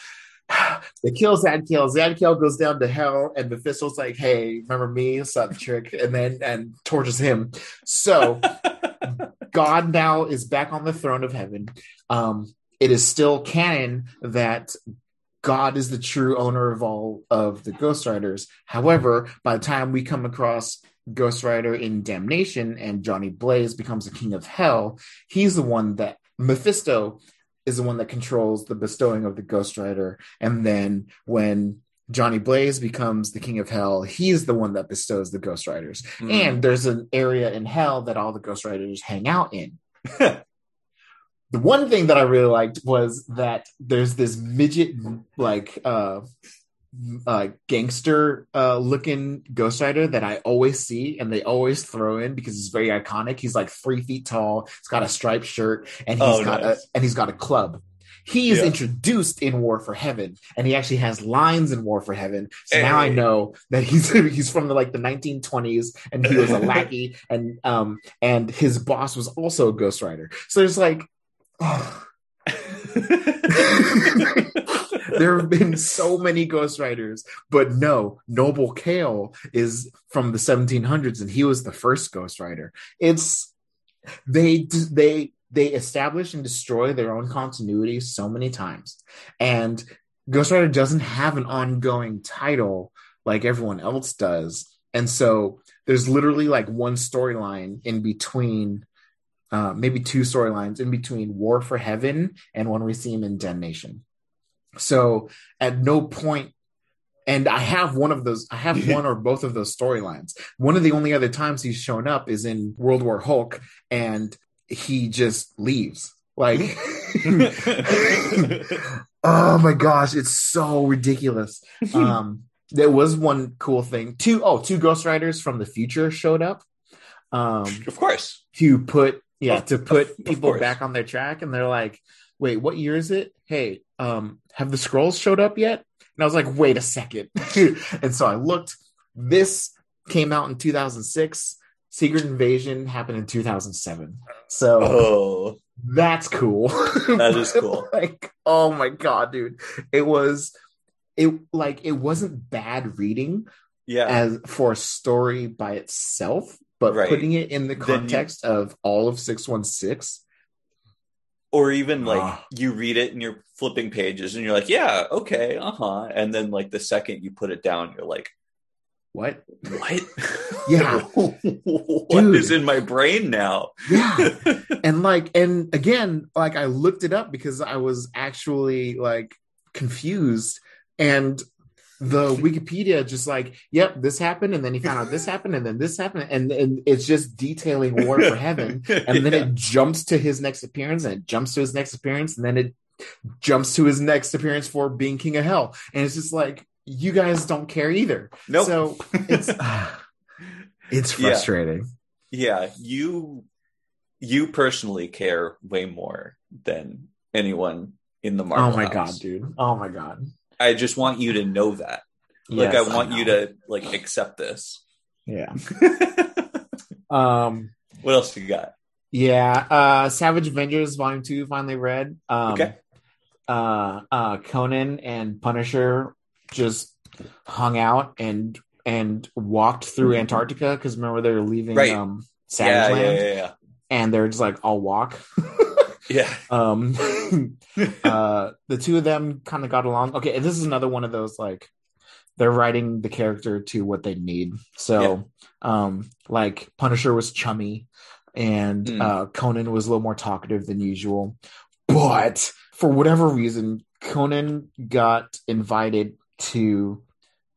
They kill Zadkiel. Zadkiel goes down to hell, and Mephisto's like, "Hey, remember me? Suck the trick," and then and tortures him. So God now is back on the throne of heaven. Um, it is still canon that God is the true owner of all of the Ghost Riders. However, by the time we come across Ghost Rider in Damnation and Johnny Blaze becomes the king of hell, he's the one that Mephisto is the one that controls the bestowing of the Ghost Rider. And then when Johnny Blaze becomes the king of hell, he's the one that bestows the Ghost Riders. Hmm. And there's an area in hell that all the Ghost Riders hang out in. the one thing that I really liked was that there's this midget like uh uh gangster uh looking ghost rider that I always see and they always throw in because he's very iconic. He's like three feet tall, he's got a striped shirt, and he's Oh, got nice. a and he's got a club. He is Yeah. introduced in War for Heaven, and he actually has lines in War for Heaven. So now I know that he's he's from the like the 1920s, and he was a lackey, and um and his boss was also a Ghost Rider. So there's like, there have been so many Ghost Riders, but no, Noble Kale is from the 1700s, and he was the first Ghost Rider. It's they they they establish and destroy their own continuity so many times, and Ghost Rider doesn't have an ongoing title like everyone else does, and so there's literally like one storyline in between. Uh, maybe two storylines in between War for Heaven and when we see him in Damnation. So at no point, and I have one of those, I have one or both of those storylines. One of the only other times he's shown up is in World War Hulk, and he just leaves. Like, oh my gosh, it's so ridiculous. Um, there was one cool thing. Two, oh, two Ghost Riders from the future showed up. Um, of course. to put yeah. to put of- of people back on their track and they're like wait what year is it? Hey um have the Skrulls showed up yet? And i was like wait a second. And so i looked. This came out in 2006 secret invasion happened in 2007 so Oh, that's cool. That is cool. like oh my god dude. It was it like it wasn't bad reading yeah. as for a story by itself, but Right. putting it in the Then you- context of all of 616. or even like Ah. you read it and you're flipping pages and you're like, yeah, okay, uh huh. And then like the second you put it down, you're like, What? what? Yeah. what Dude. is in my brain now? Yeah. and like, and again, like I looked it up because I was actually like confused and the Wikipedia just like, yep, this happened, and then he found out this happened, and then this happened, and and it's just detailing War for Heaven, and then Yeah. it jumps to his next appearance and it jumps to his next appearance and then it jumps to his next appearance for being king of hell and it's just like you guys don't care either Nope. so it's it's Yeah. frustrating yeah, you you personally care way more than anyone in the Marvel. oh my house. god dude oh my god I just want you to know that. Like Yes, I want you to like accept this. yeah um what else you got? yeah uh savage avengers volume 2 finally read um Okay. uh uh conan and punisher just hung out and and walked through antarctica because remember they were leaving Right. um savage yeah, land yeah, yeah. and they're just like i'll walk Yeah. um uh the two of them kind of got along okay this is another one of those like they're writing the character to what they need so um like punisher was chummy and Mm. uh, Conan was a little more talkative than usual. But for whatever reason, Conan got invited to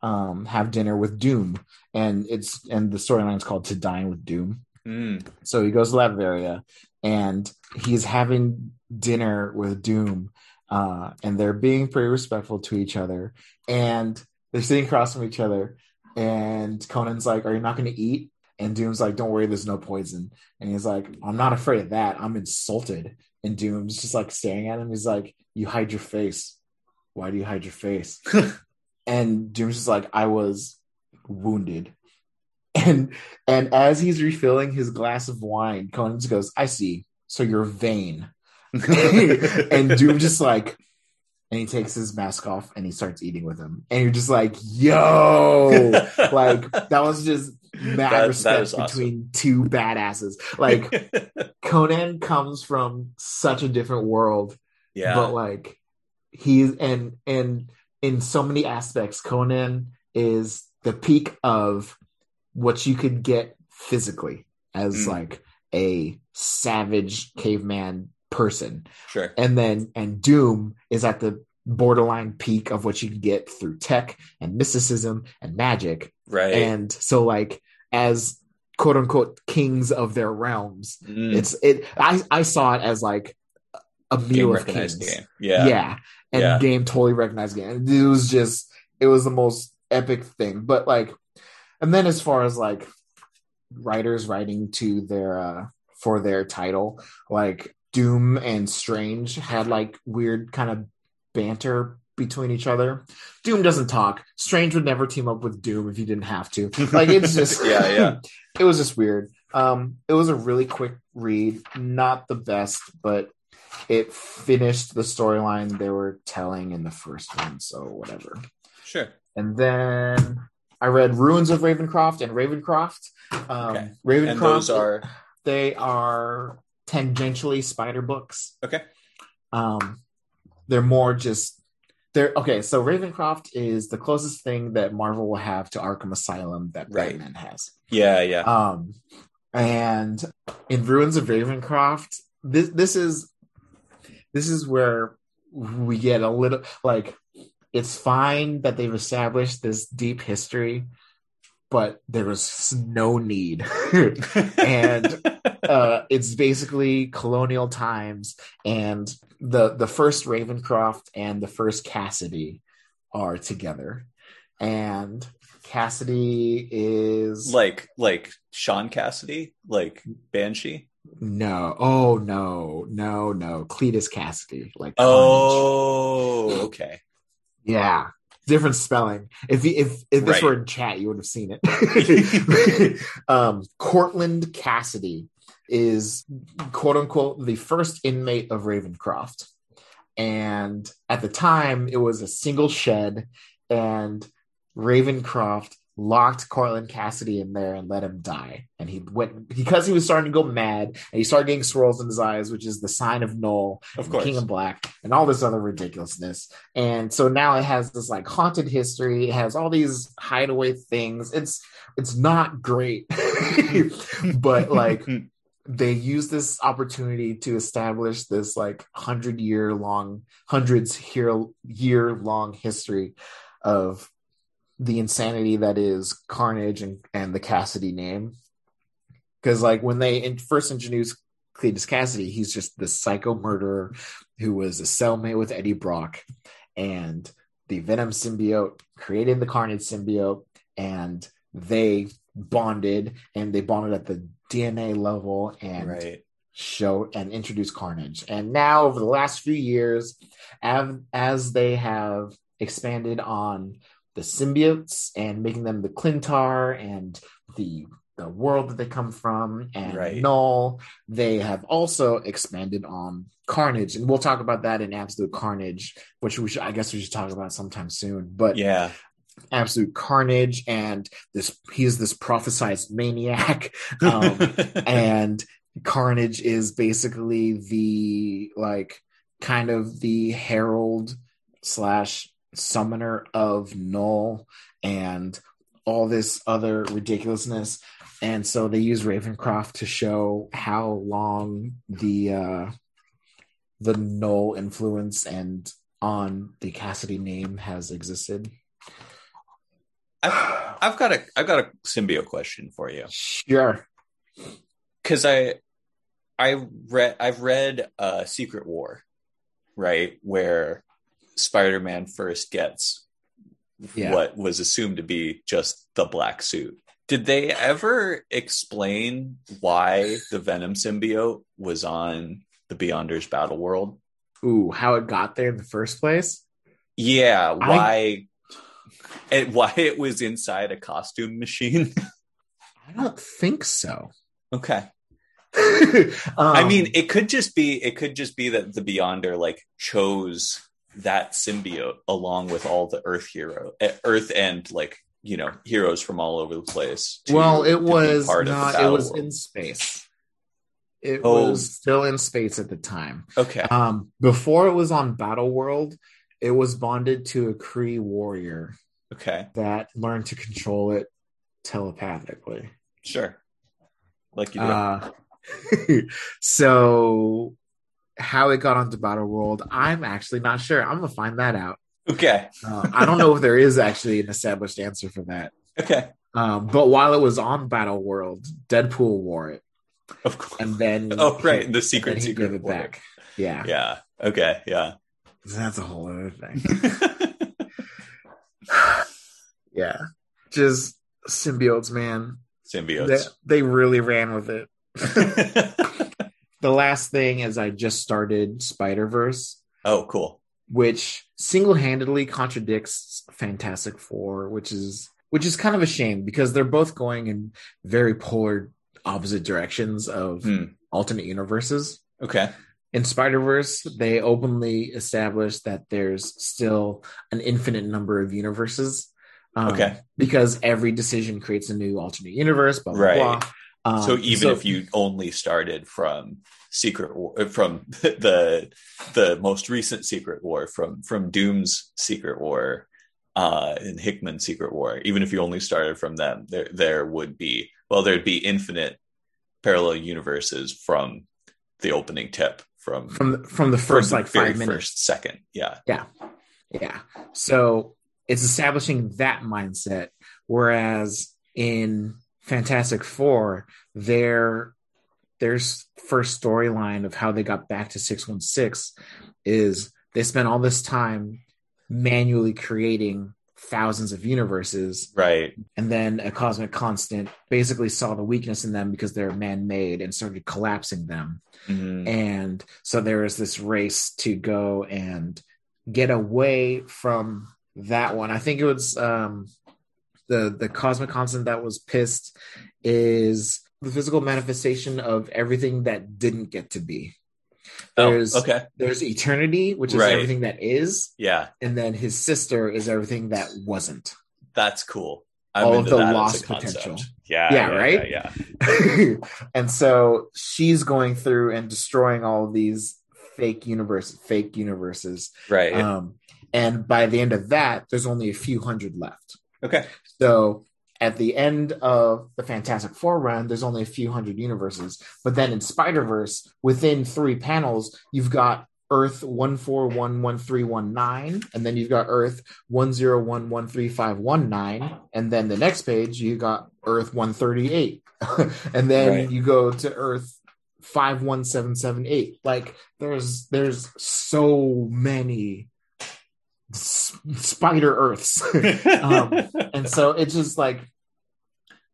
um, have dinner with Doom, and it's and the storyline is called "To Dine with Doom." Mm. So he goes to Latveria, and he's having dinner with Doom, uh, and they're being pretty respectful to each other, and they're sitting across from each other, and Conan's like, "Are you not going to eat?" And Doom's like, "Don't worry, there's no poison." And he's like, "I'm not afraid of that. I'm insulted." And Doom's just like staring at him. He's like, "You hide your face. Why do you hide your face?" and Doom's just like, "I was wounded." And and as he's refilling his glass of wine, Conan just goes, "I see. So you're vain." and Doom just like, and he takes his mask off and he starts eating with him, and you're just like, "Yo!" like that was just mad That- that respect awesome. between two badasses. Like Conan comes from such a different world, yeah. but like he's and and in so many aspects, Conan is the peak of what you could get physically as Mm. like a savage caveman person sure. and then and doom is at the borderline peak of what you can get through tech and mysticism and magic Right. and so like as quote unquote kings of their realms Mm. it's it i i saw it as like a game of kings game. Yeah. yeah and Yeah. game totally recognized game it was just it was the most epic thing but like and then as far as like writers writing to their uh for their title like doom and strange had like weird kind of banter between each other. Doom doesn't talk. Strange would never team up with doom if he didn't have to. Like it's just Yeah, yeah. it was just weird. Um it was a really quick read. Not the best but it finished the storyline they were telling in the first one so whatever. Sure. and then I read Ruins of Ravencroft and Ravencroft. Um, Okay. Ravencroft. And those are they are tangentially spider books. okay. Um, they're more just they're okay. So Ravencroft is the closest thing that Marvel will have to Arkham Asylum that Right. Batman has. Yeah, yeah. Um, and in Ruins of Ravencroft, this this is this is where we get a little like it's fine that they've established this deep history, but there was no need. and uh, it's basically colonial times, and the the first Ravencroft and the first Cassidy are together, and Cassidy is like like Sean Cassidy, like Banshee. No, oh no, no, no. Cletus Cassidy, like. Oh, okay. Yeah, different spelling. If if if this Right. were in chat, you would have seen it. um, Cortland Cassidy is quote unquote the first inmate of Ravencroft, and at the time, it was a single shed, and Ravencroft locked Cortland Cassidy in there and let him die. And he went because he was starting to go mad and he started getting swirls in his eyes, which is the sign of Knull, Of course. King of Black, and all this other ridiculousness. And so now it has this like haunted history. It has all these hideaway things. It's it's not great, but like they use this opportunity to establish this like hundred year long, hundreds year year long history of the insanity that is Carnage and, and the Cassidy name. Because like when they in, first introduced Cletus Cassidy, he's just this psycho murderer who was a cellmate with Eddie Brock, and the Venom symbiote created the Carnage symbiote, and they bonded, and they bonded at the DNA level, and right. show and introduce Carnage. And now, over the last few years, as, as they have expanded on the symbiotes and making them the Klyntar and the the world that they come from and Right. Knull, they have also expanded on Carnage, and we'll talk about that in Absolute Carnage, which we should, I guess we should talk about sometime soon. But Yeah. Absolute Carnage and this he is this prophesized maniac um, and Carnage is basically the like kind of the herald slash summoner of Null and all this other ridiculousness. And so they use Ravencroft to show how long the uh the Knull influence and on the Cassidy name has existed. I've, I've got a I've got a symbiote question for you Sure. because I I read I've read uh, Secret War, right where Spider-Man first gets Yeah. what was assumed to be just the black suit. Did they ever explain why the Venom symbiote was on the Beyonders battle world? Ooh, how it got there in the first place? Yeah, why and why it was inside a costume machine? I don't think so. okay. um, I mean, it could just be it could just be that the Beyonder like chose that symbiote along with all the Earth hero, eh, Earth and like you know heroes from all over the place. to- well, it was part of the not. It was world. in space. It Oh. was still in space at the time. okay. Um, before it was on Battle World, it was bonded to a Kree warrior Okay, that learned to control it telepathically. sure. Like you do. Uh, so how it got onto Battle World, I'm actually not sure. I'm gonna find that out. okay, Uh, I don't know if there is actually an established answer for that. okay. Um, but while it was on Battle World, Deadpool wore it, Of course. and then Oh, right. The secret secret gave it war. back. Yeah, Yeah. Okay. Yeah. that's a whole other thing. yeah, just symbiotes, man. They, Symbiotes. they really ran with it. The last thing is I just started Spider Verse, oh, cool. which single handedly contradicts Fantastic Four, which is which is kind of a shame because they're both going in very polar opposite directions of Hmm. alternate universes. Okay. In Spider Verse, they openly establish that there's still an infinite number of universes. um, Okay. Because every decision creates a new alternate universe, blah, blah, Right. blah. Um, so even so- if you only started from secret war from the the most recent secret war from from doom's secret war uh and hickman's secret war even if you only started from them there there would be well there'd be infinite parallel universes from the opening tip from from the, from the first from like the very five minutes. first second yeah, yeah Yeah. So it's establishing that mindset. Whereas in Fantastic Four, their their first storyline of how they got back to 616 is they spent all this time manually creating thousands of universes right and then a cosmic constant basically saw the weakness in them because they're man-made and started collapsing them Mhm. and so there is this race to go and get away from that one. I think it was um, the the cosmic constant that was pissed is the physical manifestation of everything that didn't get to be. oh There's okay there's eternity, which is Right. everything that is, yeah and then his sister is everything that wasn't. that's cool I'm All of the lost potential. yeah Yeah, right? yeah, yeah. and so she's going through and destroying all of these fake universe fake universes right Um, and by the end of that, there's only a few hundred left. Okay So at the end of the Fantastic Four run, there's only a few hundred universes. But then in Spider Verse, within three panels, you've got Earth one four one one three one nine, and then you've got Earth one zero one one three five one nine, and then the next page you got Earth one thirty eight, and then Right. you go to Earth five one seven seven eight. Like there's there's so many s- Spider Earths. Um, and so it's just like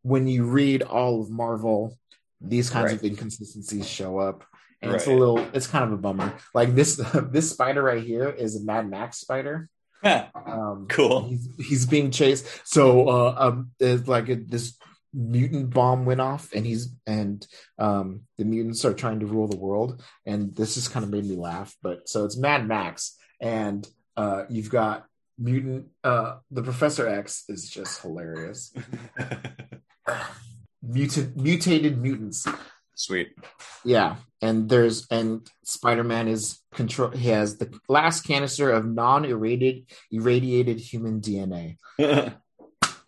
when you read all of Marvel, these kinds Right. of inconsistencies show up, and it's a little, it's kind of a bummer. Like this, this spider right here is a Mad Max spider. Um, Cool. He's, he's being chased. So, uh, um, it's like a, this mutant bomb went off, and he's and um, the mutants are trying to rule the world, and this just kind of made me laugh. But so it's Mad Max, and uh, you've got mutant. Uh, the Professor X is just hilarious. Mutant, mutated mutants. Sweet. Yeah, and there's and Spider-Man is control. He has the last canister of non-irradiated irradiated human DNA.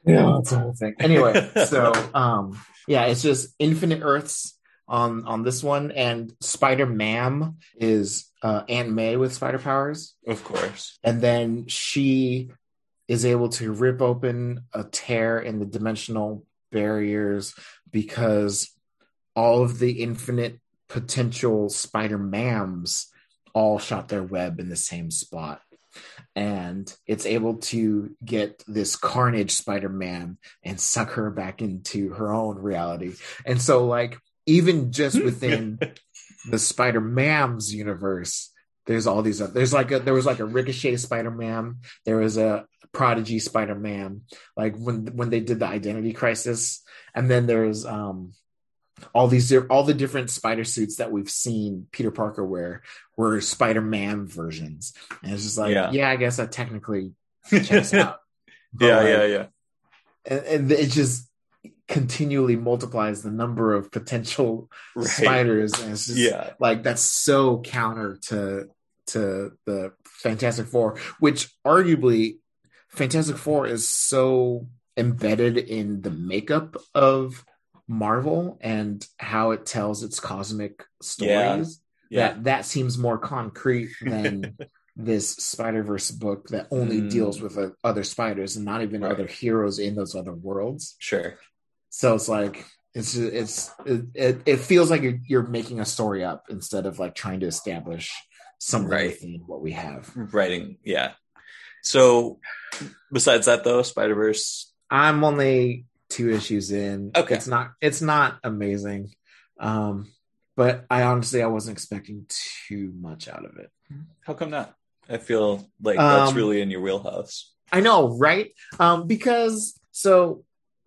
Yeah, that's the whole thing. Anyway, so um, yeah, it's just infinite Earths on on this one, and Spider Man is uh, Aunt May with spider powers, of course. and then she is able to rip open a tear in the dimensional barriers because all of the infinite potential Spider Mams all shot their web in the same spot. And it's able to get this Carnage Spider Man and suck her back into her own reality. And so, like, even just within the Spider Mams universe, there's all these. There's like a there was like a Ricochet Spider Man. There was a Prodigy Spider Man. Like when when they did the Identity Crisis, and then there's um all these all the different spider suits that we've seen Peter Parker wear were Spider Man versions, and it's just like Yeah. yeah, I guess that technically checks out. But, yeah, like, yeah, yeah. and, and it just continually multiplies the number of potential Right. spiders and it's just Yeah. like that's so counter to to the fantastic four which arguably fantastic four is so embedded in the makeup of marvel and how it tells its cosmic stories Yeah. that that seems more concrete than this Spider Verse book that only Mm. deals with uh, other spiders and not even Right. other heroes in those other worlds. Sure. So it's like it's it's it, it, feels like you're, you're making a story up instead of like trying to establish something Right. within what we have. Writing. Yeah. So, besides that, though, Spider Verse. I'm only two issues in. Okay. it's not it's not amazing, um, but I honestly I wasn't expecting too much out of it. How come not? I feel like that's Um, really in your wheelhouse. I know, right? Um, because so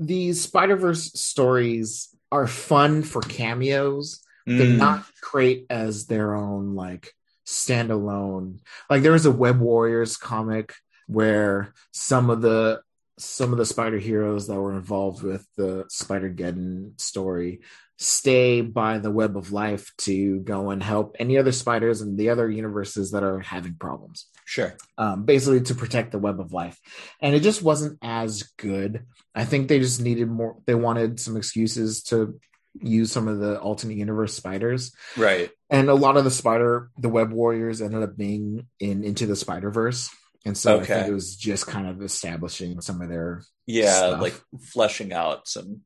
these Spider Verse stories are fun for cameos. They're Mm, not great as their own like standalone. Like there was a Web Warriors comic where some of the some of the spider heroes that were involved with the Spider Geddon story stay by the web of life to go and help any other spiders in the other universes that are having problems Sure. um, basically to protect the web of life. And it just wasn't as good. I think they just needed more, they wanted some excuses to use some of the alternate universe spiders. Right. And a lot of the spider, the web warriors ended up being in Into the Spider Verse. And so I think it was just kind of establishing some of their, Yeah. Stuff. Like fleshing out some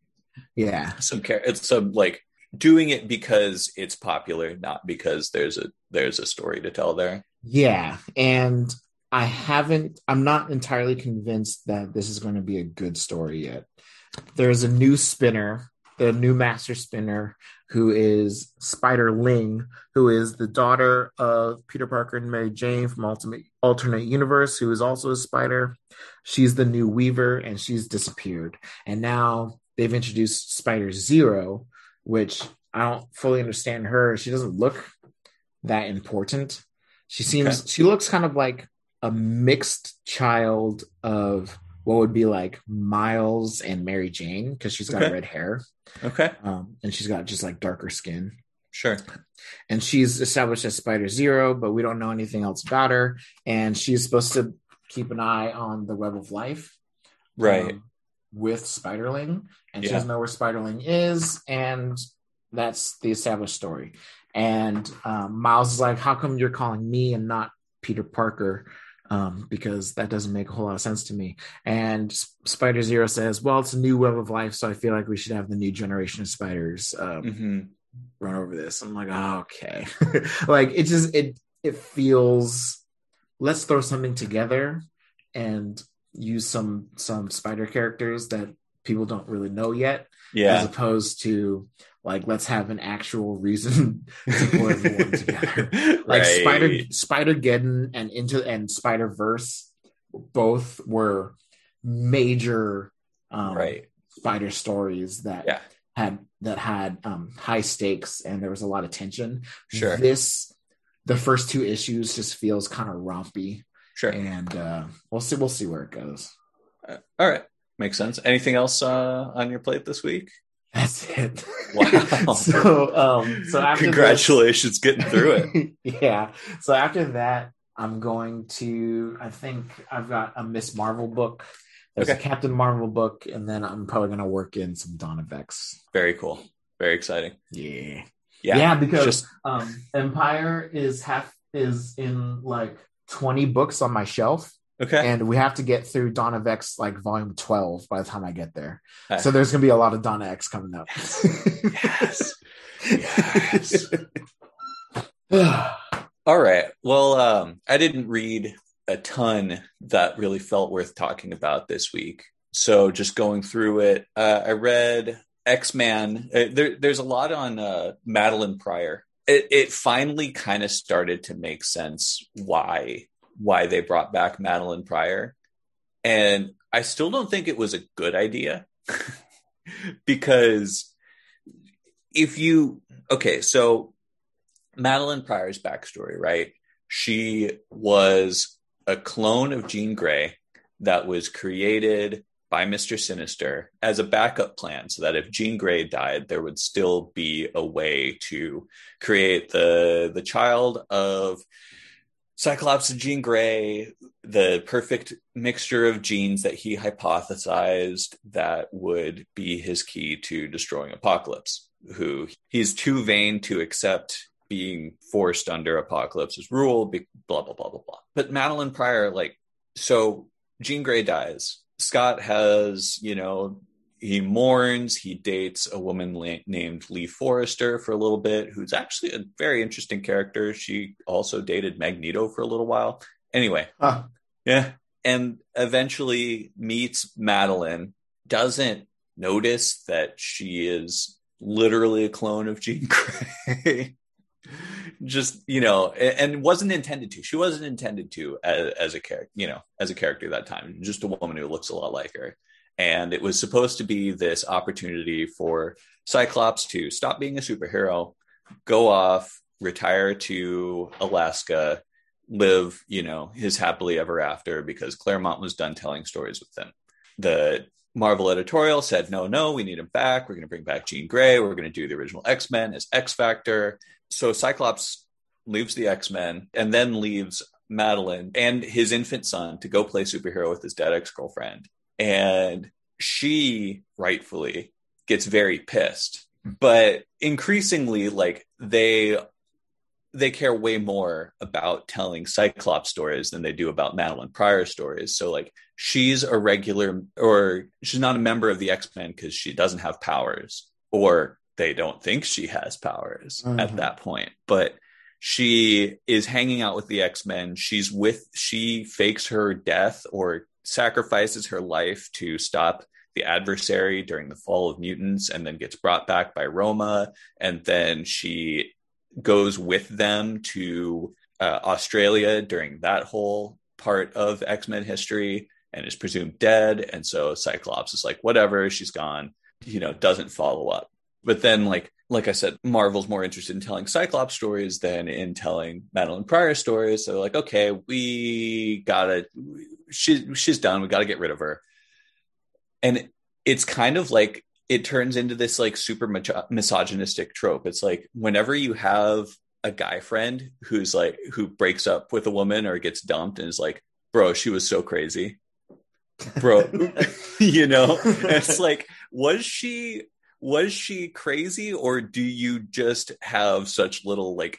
yeah, some care. It's some like doing it because it's popular, not because there's a there's a story to tell there. Yeah. And I haven't, I'm not entirely convinced that this is going to be a good story yet. There's a new spinner, the new master spinner, who is Spider Ling, who is the daughter of Peter Parker and Mary Jane from Ultimate Alternate Universe, who is also a spider. She's the new Weaver, and she's disappeared. And now they've introduced Spider Zero, which I don't fully understand her. She doesn't look that important. She seems Okay. she looks kind of like a mixed child of what would be like Miles and Mary Jane because she's got Okay. red hair Okay. um, and she's got just like darker skin. Sure. And she's established as Spider Zero, but we don't know anything else about her. And she's supposed to keep an eye on the Web of Life, Right. um, with Spiderling, and she doesn't know where Spiderling is, and that's the established story. And um, Miles is like, "How come you're calling me and not Peter Parker?" Um, because that doesn't make a whole lot of sense to me. And Spider Zero says, "Well, it's a new web of life, so I feel like we should have the new generation of spiders um, hmm run over this." I'm like, oh, "Okay," like it just it it feels. Let's throw something together and use some some spider characters that people don't really know yet as opposed to like let's have an actual reason to pull everyone together like Right. spider spider geddon and into and spider verse both were major um Right. spider stories that Yeah. had that had um high stakes and there was a lot of tension Sure. this the first two issues just feels kind of rompy Sure. and uh we'll see we'll see where it goes Uh, All right. Makes sense. Anything else uh, on your plate this week? That's it Wow. so um so after this- Congratulations getting through it. yeah. So after that, I'm going to. I think I've got a Miss Marvel book There's Okay. a Captain Marvel book, and then I'm probably gonna work in some Dawn of X. Very cool. Very exciting. Yeah. Yeah. Yeah, because Just um Empyre is half is in like 20 books on my shelf. Okay. And we have to get through Dawn of X like volume 12 by the time I get there. Okay. So there's gonna be a lot of of X coming up. Yes. Yes. All right. Well, um, I didn't read a ton that really felt worth talking about this week. So just going through it, uh, I read X Man. Uh, there, there's a lot on uh, Madelyne Pryor. It, it finally kind of started to make sense why why they brought back Madelyne Pryor, and I still don't think it was a good idea because if you okay, so Madelyne Pryor's backstory, right? She was a clone of Jean Grey that was created by Mr. Sinister as a backup plan so that if Jean Grey died, there would still be a way to create the the child of Cyclops and Jean Grey, the perfect mixture of genes that he hypothesized that would be his key to destroying Apocalypse, who he's too vain to accept being forced under Apocalypse's rule, blah, blah, blah, blah, blah. But Madelyne Pryor, like, so Jean Grey dies. Scott has, you know, he mourns. He dates a woman la- named Lee Forrester for a little bit, who's actually a very interesting character. She also dated Magneto for a little while. Anyway, Huh. yeah. And eventually meets Madelyne, doesn't notice that she is literally a clone of Jean Grey. Just, you know, and wasn't intended to. She wasn't intended to as, as a character, you know, as a character that time. Just a woman who looks a lot like her. And it was supposed to be this opportunity for Cyclops to stop being a superhero, go off, retire to Alaska, live, you know, his happily ever after because Claremont was done telling stories with him. The Marvel editorial said, no, no, we need him back. We're going to bring back Jean Grey. We're going to do the original X Men as X Factor. So Cyclops leaves the X Men and then leaves Madelyne and his infant son to go play superhero with his dead ex girlfriend. And she rightfully gets very pissed. But increasingly, like they they care way more about telling Cyclops stories than they do about Madelyne Pryor stories. So like she's a regular or she's not a member of the X-Men because she doesn't have powers or they don't think she has powers Mhm. at that point. But she is hanging out with the X-Men. She's with she fakes her death or sacrifices her life to stop the adversary during the fall of mutants and then gets brought back by Roma and then she goes with them to uh, Australia during that whole part of X Men history and is presumed dead. And so Cyclops is like, whatever, she's gone, you know, doesn't follow up. But then, like, like I said, Marvel's more interested in telling Cyclops stories than in telling Madelyne Pryor stories. So, like, okay, we gotta, she, she's done. We gotta get rid of her. And it's kind of like it turns into this like super misogynistic trope. It's like whenever you have a guy friend who's like who breaks up with a woman or gets dumped and is like, "Bro, she was so crazy." Bro, you know, And it's like was she was she crazy or do you just have such little like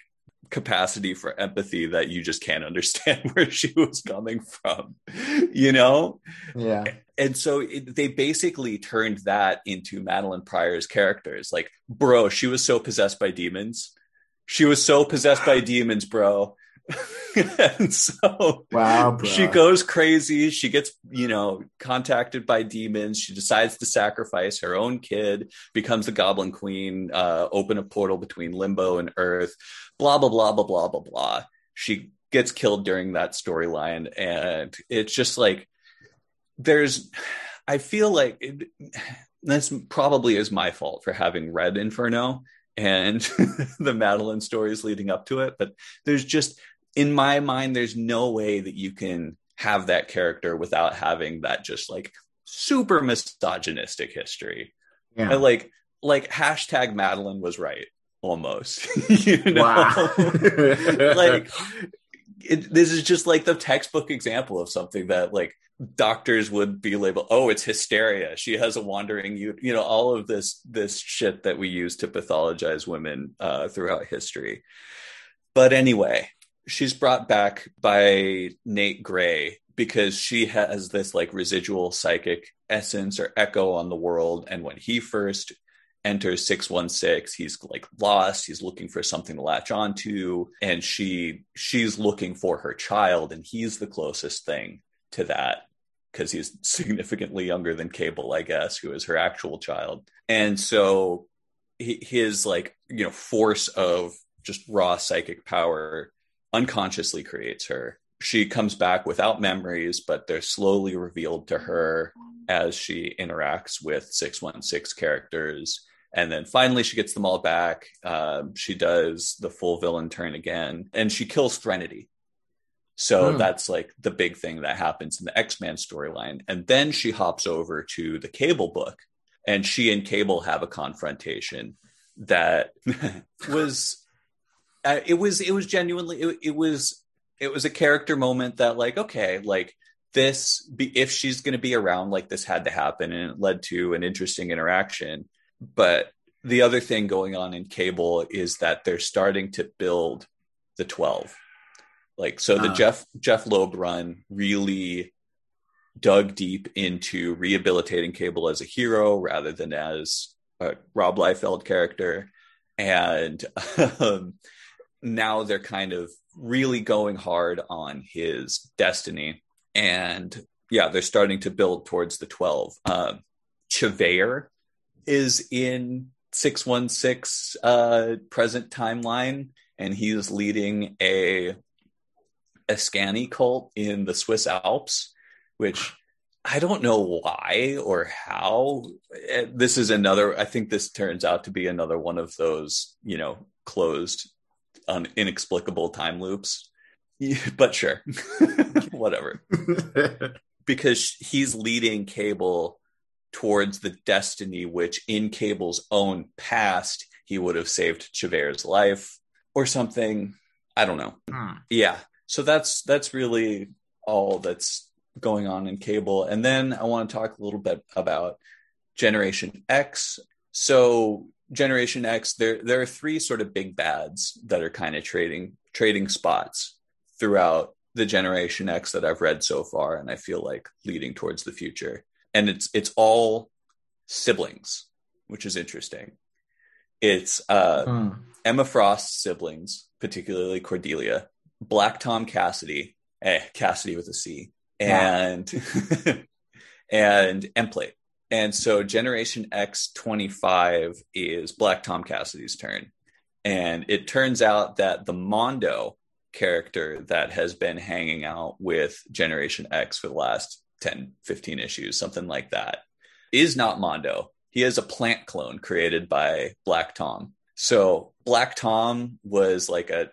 capacity for empathy that you just can't understand where she was coming from you know Yeah. and so it, they basically turned that into Madelyne Pryor's characters. Like, bro, she was so possessed by demons. She was so possessed by demons, bro. and so Wow, bro. she goes crazy. She gets, you know, contacted by demons. She decides to sacrifice her own kid, becomes the Goblin Queen, uh, open a portal between Limbo and Earth, blah, blah, blah, blah, blah, blah, blah. She gets killed during that storyline. And it's just like, there's, I feel like it, this probably is my fault for having read Inferno and the Madelyne stories leading up to it. But there's just, in my mind, there's no way that you can have that character without having that just like super misogynistic history. Yeah. And like, like hashtag Madelyne was right almost. you know? Wow. like it, this is just like the textbook example of something that like doctors would be labeled oh it's hysteria she has a wandering you you know all of this this shit that we use to pathologize women uh, throughout history but anyway she's brought back by nate gray because she has this like residual psychic essence or echo on the world. And when he first enters 616 he's like lost. He's looking for something to latch onto. And she she's looking for her child. And he's the closest thing to that because he's significantly younger than cable i guess who is her actual child. And so his like you know force of just raw psychic power unconsciously creates her. She comes back without memories but they're slowly revealed to her as she interacts with 616 characters. And then finally she gets them all back. Um, she does the full villain turn again and she kills threnody. So mm. that's like the big thing that happens in the x-men storyline. And then she hops over to the cable book and she and cable have a confrontation that was uh, it was it was genuinely it, it was it was a character moment that like okay like this be, if she's going to be around like this had to happen and it led to an interesting interaction. But the other thing going on in cable is that they're starting to build the 12 like so the uh. jeff jeph loeb run really dug deep into rehabilitating cable as a hero rather than as a rob liefeld character. And um, now they're kind of really going hard on his destiny and yeah they're starting to build towards the 12 um, Ch'vayre is in 616 uh, present timeline, and he's leading a a Askani cult in the Swiss Alps, which I don't know why or how. Eh, this is another, I think this turns out to be another one of those, you know, closed, un- inexplicable time loops. but sure, whatever. because he's leading Cable towards the destiny which in Cable's own past he would have saved Ch'vayre's life or something. I don't know. Hmm. Yeah. So that's that's really all that's going on in Cable. And then I want to talk a little bit about Generation X. So Generation X, there there are three sort of big bads that are kind of trading trading spots throughout the Generation X that I've read so far, and I feel like leading towards the future and it's it's all siblings, which is interesting. It's uh, hmm. Emma Frost's siblings, particularly Cordelia, Black Tom Cassidy, eh, Cassidy with a C, and wow. and Emplate. And so Generation X 25 is Black Tom Cassidy's turn. And it turns out that the Mondo character that has been hanging out with Generation X for the last 10, 15 issues, something like that, is not Mondo. He is a plant clone created by Black Tom. So Black Tom was like a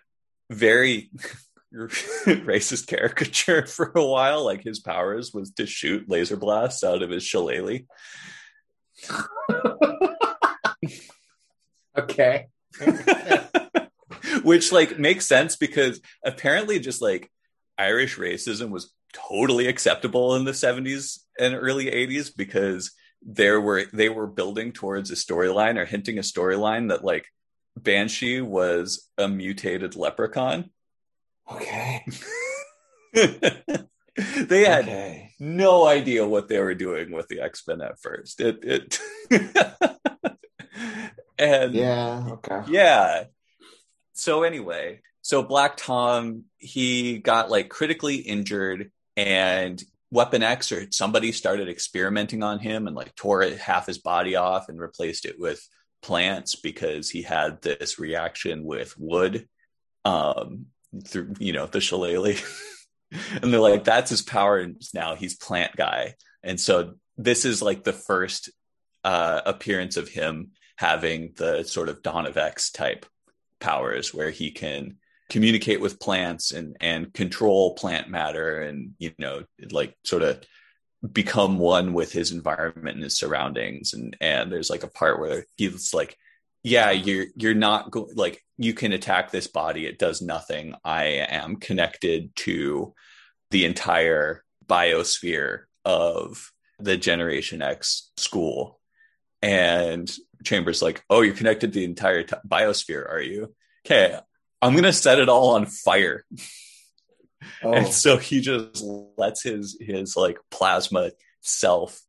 very racist caricature for a while. Like his powers was to shoot laser blasts out of his shillelagh. okay. Which like makes sense because apparently just like Irish racism was totally acceptable in the 70s and early 80s because there were they were building towards a storyline or hinting a storyline that like Banshee was a mutated leprechaun. Okay. they had okay. no idea what they were doing with the X-Men at first. It it and yeah, okay. Yeah. So anyway, so Black Tom, he got like critically injured and Weapon X or somebody started experimenting on him and like tore half his body off and replaced it with plants because he had this reaction with wood um through you know the shillelagh. And they're like that's his power and now. He's plant guy. And so this is like the first uh appearance of him having the sort of dawn of x type powers where he can communicate with plants and and control plant matter and you know like sort of become one with his environment and his surroundings. And and there's like a part where he's like yeah you're you're not go- like you can attack this body it does nothing i am connected to the entire biosphere of the Generation X school. And Chambers like, "Oh, you're connected to the entire t- biosphere, are you? Okay, I'm gonna set it all on fire." Oh. And so he just lets his his like plasma self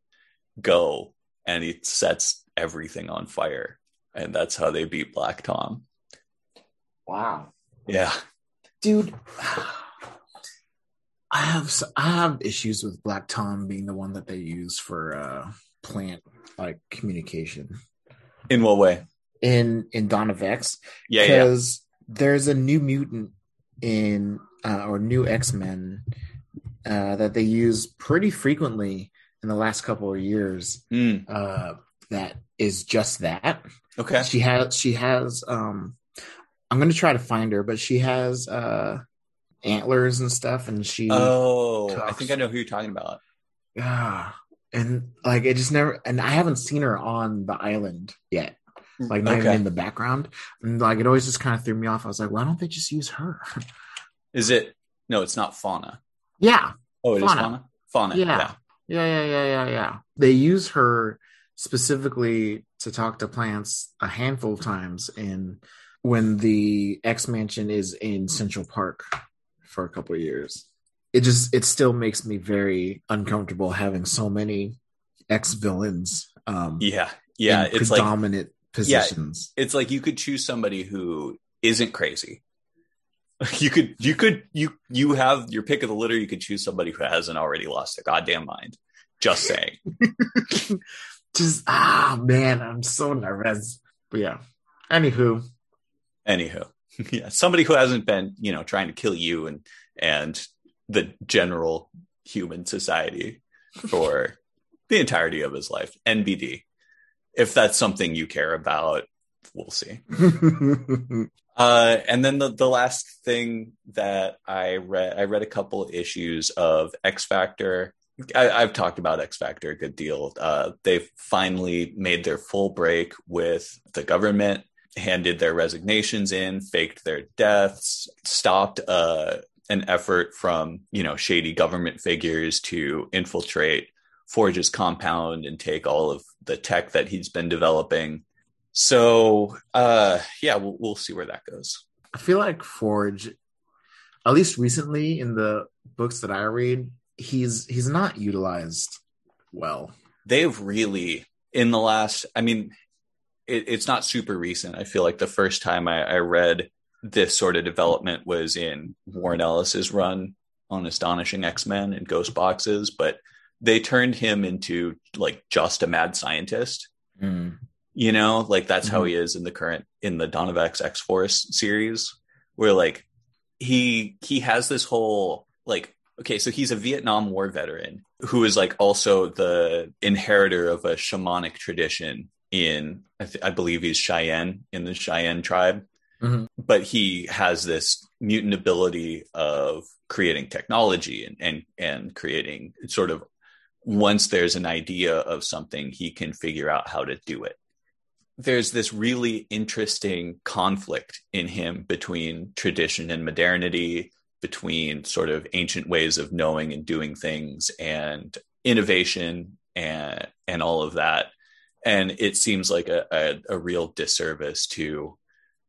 go, and he sets everything on fire, and that's how they beat Black Tom. wow. Yeah, dude i have i have issues with black tom being the one that they use for uh plant like communication in what way? in in dawn of x Yeah, yeah. because there's a new mutant in uh, or new x-men uh that they use pretty frequently in the last couple of years Mm, uh that is just that okay. she has she has um i'm gonna try to find her but she has uh antlers and stuff and she Oh, I think I know who you're talking about. Yeah. and like it just never and i haven't seen her on the island yet like not even in the background and like it always just kind of threw me off i was like why don't they just use her Is it? No, it's not fauna. yeah Oh, it is Fauna. fauna. Fauna. Yeah. Yeah. yeah yeah yeah yeah yeah they use her specifically to talk to plants a handful of times in when the x mansion is in central park for a couple of years it just it still makes me very uncomfortable having so many ex villains um Yeah. Yeah. in It's like predominant positions it's like you could choose somebody who isn't crazy. You could you could you you have your pick of the litter. You could choose somebody who hasn't already lost their goddamn mind. Just saying. just ah man i'm so nervous but yeah anywho Anywho, yeah, somebody who hasn't been you know trying to kill you and and the general human society for the entirety of his life. NBD. If that's something you care about, we'll see. Uh, and then the, the last thing that I read, I read a couple issues of X Factor. I, I've talked about X Factor a good deal. Uh, they finally made their full break with the government, handed their resignations in, faked their deaths, stopped uh, an effort from you know shady government figures to infiltrate Forge's compound and take all of the tech that he's been developing. So uh yeah, we'll, we'll see where that goes. I feel like Forge, at least recently in the books that I read, he's he's not utilized well. They've really in the last I mean it, it's not super recent. I feel like the first time I, I read this sort of development was in Warren Ellis's run on Astonishing X-Men and Ghost Boxes, but they turned him into like just a mad scientist. Mm. you know like that's how mm-hmm. he is in the current in the Dawn of X X Force series where like he he has this whole like okay so he's a Vietnam War veteran who is like also the inheritor of a shamanic tradition in I, th- I believe he's Cheyenne in the Cheyenne tribe. Mhm. but he has this mutant ability of creating technology and and and creating sort of once there's an idea of something he can figure out how to do it. There's this really interesting conflict in him between tradition and modernity, between sort of ancient ways of knowing and doing things and innovation and and all of that. And it seems like a, a, a real disservice to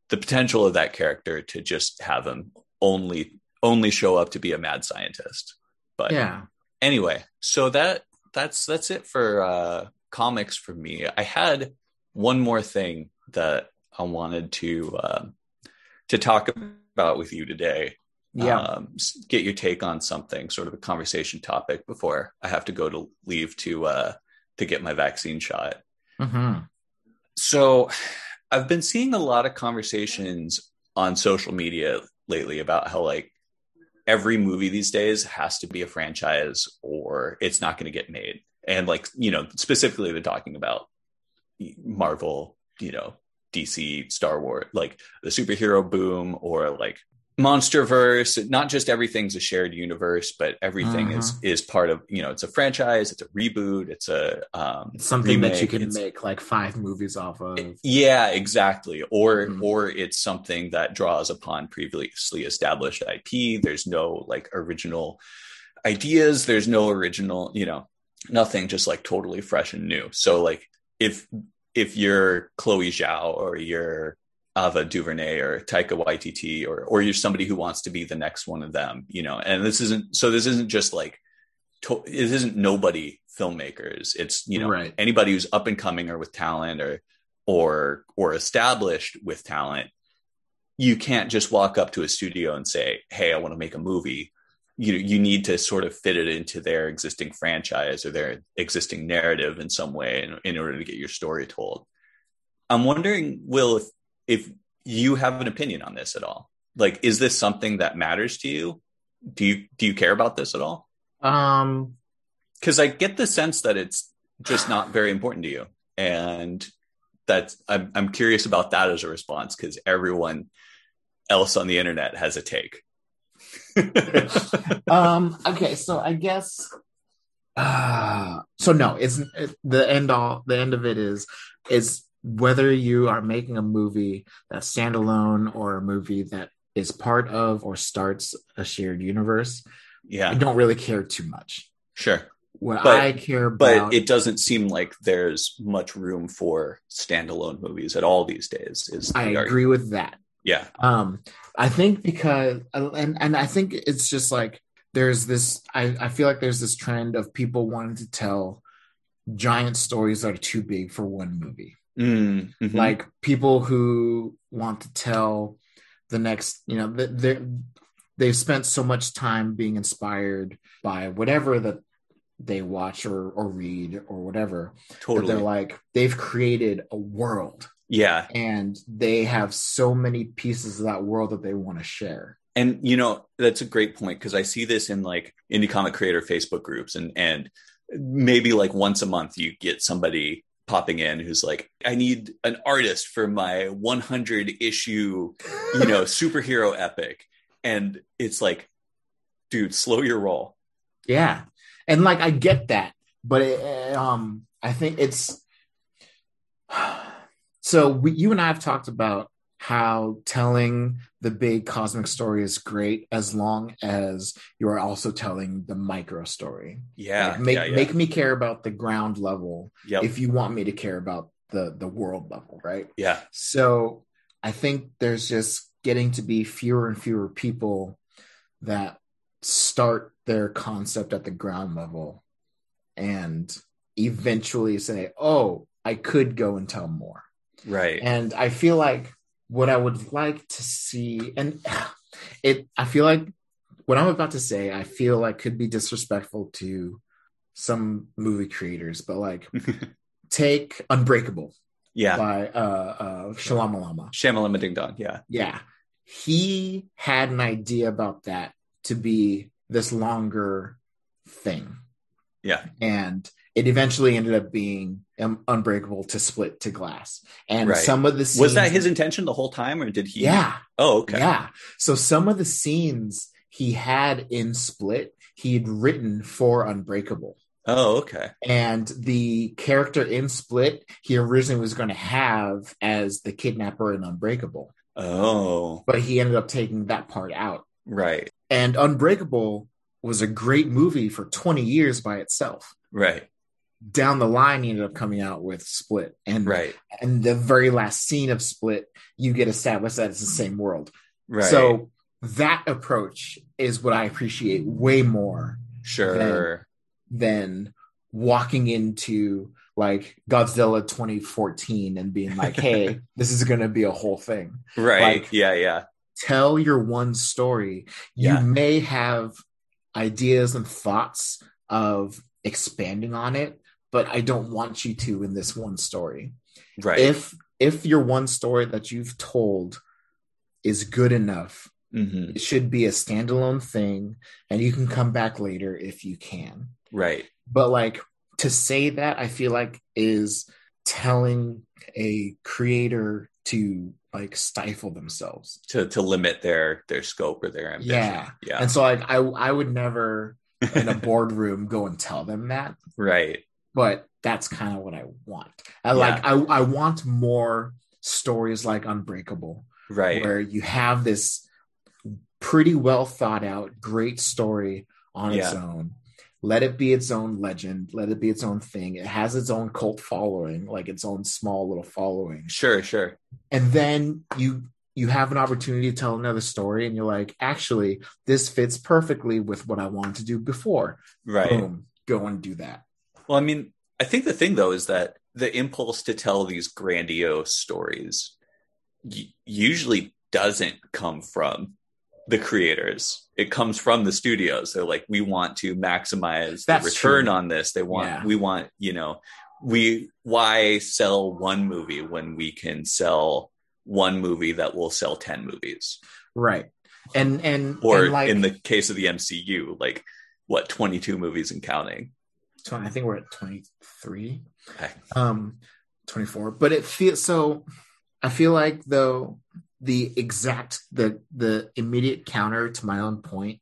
the potential of that character to just have him only only show up to be a mad scientist. But Yeah. anyway, so that that's that's it for uh comics for me. I had one more thing that I wanted to um to talk about with you today. Yeah. Um, get your take on something, sort of a conversation topic before I have to go to leave to uh to get my vaccine shot. hmm So I've been seeing a lot of conversations on social media lately about how like every movie these days has to be a franchise or it's not going to get made. And like, you know, specifically they're talking about Marvel, you know, DC, Star Wars, like the superhero boom or like Monsterverse. Not just everything's a shared universe, but everything is is part of, you know, it's a franchise, it's a reboot, it's a um It's something that you can make like five movies off of. yeah, exactly. Or Mhm. or it's something that draws upon previously established IP. There's no like original ideas. There's no original, you know, nothing just like totally fresh and new. So like if if you're Chloe Zhao or you're Ava DuVernay or Taika Waititi or or you're somebody who wants to be the next one of them, you know. And this isn't so this isn't just like to, it isn't nobody filmmakers. It's you know Right. anybody who's up and coming or with talent or or or established with talent. You can't just walk up to a studio and say, "Hey, I want to make a movie." You know, you need to sort of fit it into their existing franchise or their existing narrative in some way in, in order to get your story told. I'm wondering, Will, if if you have an opinion on this at all. Like, is this something that matters to you? Do you do you care about this at all? Um, Because I get the sense that it's just not very important to you, and that's I'm I'm curious about that as a response because everyone else on the internet has a take. um, okay, so I guess. Uh, so no, it's it, the end all. The end of it is is whether you are making a movie that's standalone or a movie that is part of or starts a shared universe. Yeah, I don't really care too much. sure. What But- I care But it doesn't seem like there's much room for standalone movies at all these days. Is I argument. agree with that. Yeah, Um, I think because and and I think it's just like there's this. I I feel like there's this trend of people wanting to tell giant stories that are too big for one movie. Mm, mhm. Like people who want to tell the next, you know, they they've spent so much time being inspired by whatever that they watch or or read or whatever totally. they're like they've created a world yeah, and they have so many pieces of that world that they want to share. and you know that's a great point because I see this in like indie comic creator Facebook groups, and and maybe like once a month you get somebody popping in who's like, I need an artist for my 100 issue, you know, superhero epic, and it's like, dude, slow your roll. Yeah. And like I get that, but it, um I think it's so we, you and I have talked about how telling the big cosmic story is great as long as you are also telling the micro story. Yeah, Like, make yeah, yeah. make me care about the ground level Yep. if you want me to care about the the world level, right? yeah, So I think there's just getting to be fewer and fewer people that start their concept at the ground level and eventually say, oh, I could go and tell more. right. And I feel like what I would like to see, and it, I feel like what I'm about to say, I feel like could be disrespectful to some movie creators, but like take Unbreakable yeah, by uh uh Shalamalama. Shamalama Ding Dong. Yeah, Yeah. He had an idea about that to be this longer thing. yeah, And it eventually ended up being um, unbreakable to split to glass. And Right. some of the scenes was that his intention the whole time, or did he? Yeah. Oh, okay. Yeah. So some of the scenes he had in Split, he'd written for Unbreakable. Oh, okay. And the character in Split, he originally was going to have as the kidnapper in Unbreakable, Oh, but he ended up taking that part out. right, And Unbreakable was a great movie for 20 years by itself. right, Down the line, he ended up coming out with Split. And, right, and the very last scene of Split, you get established that it's the same world. right. So that approach is what I appreciate way more sure. than walking into like Godzilla 2014 and being like, hey, this is going to be a whole thing. Right. like- yeah, yeah. Tell your one story. Yeah. You may have ideas and thoughts of expanding on it, but I don't want you to in this one story. Right. If if your one story that you've told is good enough, hmm it should be a standalone thing and you can come back later if you can. Right. but like to say that i feel like is telling a creator to like stifle themselves To to limit their their scope or their ambition. Yeah. Yeah. and so like i i would never in a boardroom go and tell them that right. But that's kind of what i want i like i i want more stories like unbreakable Right. where you have this pretty well thought out great story on its own. Let it be its own legend. Let it be its own thing. It has its own cult following, like its own small little following. Sure, sure. And then you you have an opportunity to tell another story, and you're like, actually, this fits perfectly with what I wanted to do before. Right. Boom, go and do that. Well, I mean, I think the thing though is that the impulse to tell these grandiose stories y- usually doesn't come from the creators. It comes from the studios. They're like, we want to maximize the return true. on this. They want, Yeah. we want, you know, we why sell one movie when we can sell one movie that will sell 10 movies Right. And and or and like in the case of the MCU like what 22 movies and counting tw- I think we're at 23. Okay. um 24 but it feels so i feel like though the exact the the immediate counter to my own point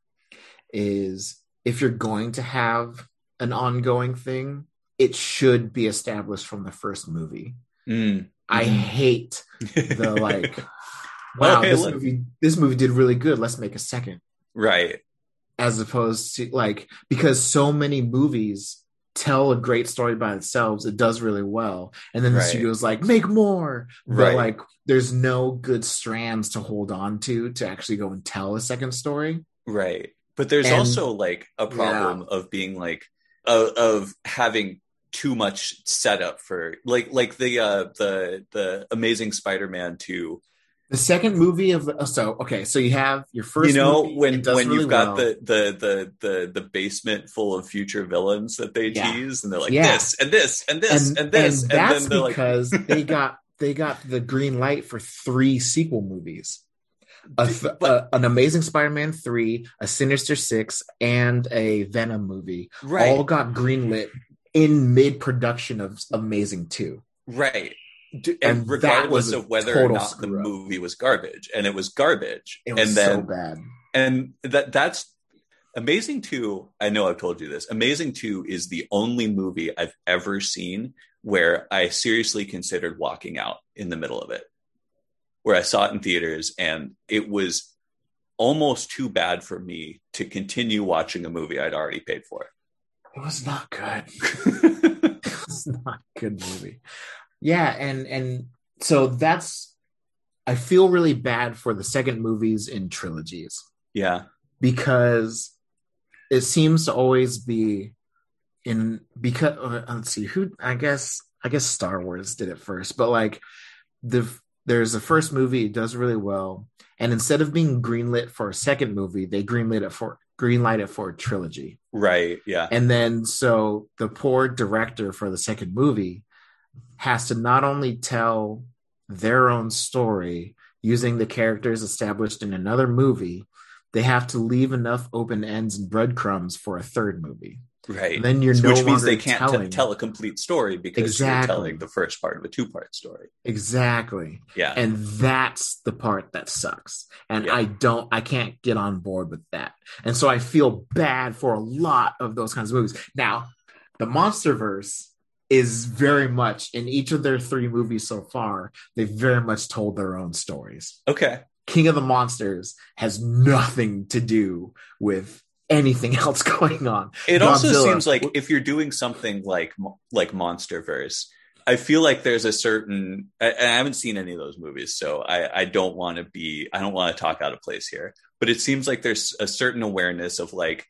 is if you're going to have an ongoing thing it should be established from the first movie Mm. i Mhm. hate the like wow Okay, this look. movie this movie did really good let's make a second right as opposed to like because so many movies tell a great story by themselves it does really well and then the Right. studio's like make more but Right. like there's no good strands to hold on to to actually go and tell a second story Right. But there's And- also like a problem of being like of, of having too much setup for like like the uh the the amazing Spider-Man 2. The second movie of the, oh, so okay so you have your first you know movie, when when really you've got well. the, the the the the basement full of future villains that they Yeah. tease and they're like Yeah. this and this and this and, and, this and and, that's then they're like because they got they got the green light for three sequel movies a th- But- a- an amazing spider-man 3 a sinister 6 and a venom movie right all got greenlit in mid-production of amazing 2 right And and regardless of whether or not the movie was garbage and it was garbage it was and then so bad. and that that's amazing 2 i know i've told you this amazing 2 is the only movie i've ever seen where i seriously considered walking out in the middle of it where i saw it in theaters and it was almost too bad for me to continue watching a movie i'd already paid for. It was not good. It's not a good movie. Yeah, and and so that's I feel really bad for the second movies in trilogies. Yeah. Because it seems to always be in because uh, let's see who I guess I guess Star Wars did it first, but like the there's a first movie it does really well, and instead of being greenlit for a second movie, they greenlit it for greenlight it for a trilogy. right yeah. And then so the poor director for the second movie has to not only tell their own story using the characters established in another movie, they have to leave enough open ends and breadcrumbs for a third movie. right And then you're no which means they can't t- tell a complete story because Exactly. you're telling the first part of a two-part story exactly. yeah And that's the part that sucks. And Yeah. I don't I can't get on board with that. And so I feel bad for a lot of those kinds of movies. Now, the Monsterverse is very much in each of their three movies so far, they've very much told their own stories. okay King of the Monsters has nothing to do with anything else going on. It also seems like if you're doing something like like MonsterVerse, I feel like there's a certain. I, I haven't seen any of those movies, so I, I don't want to be. I don't want to talk out of place here. But it seems like there's a certain awareness of like,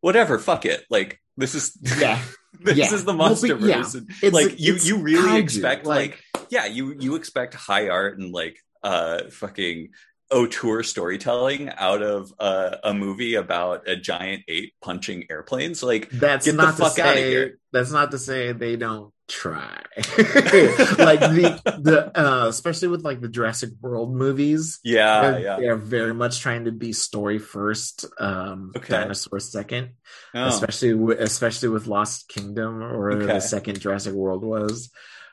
whatever, fuck it. Like this is Yeah. this yeah. is the Well, but MonsterVerse. yeah, And, It's like you you really kaiju, expect like, yeah you you expect high art and like uh fucking auteur storytelling out of uh, a movie about a giant ape punching airplanes like that's Get the not fuck to outta say here. that's not to say they don't try like the the uh especially with like the Jurassic World movies yeah they're, yeah they're very much trying to be story first um Okay. dinosaur second Oh, especially with especially with Lost Kingdom or Okay. the second Jurassic World was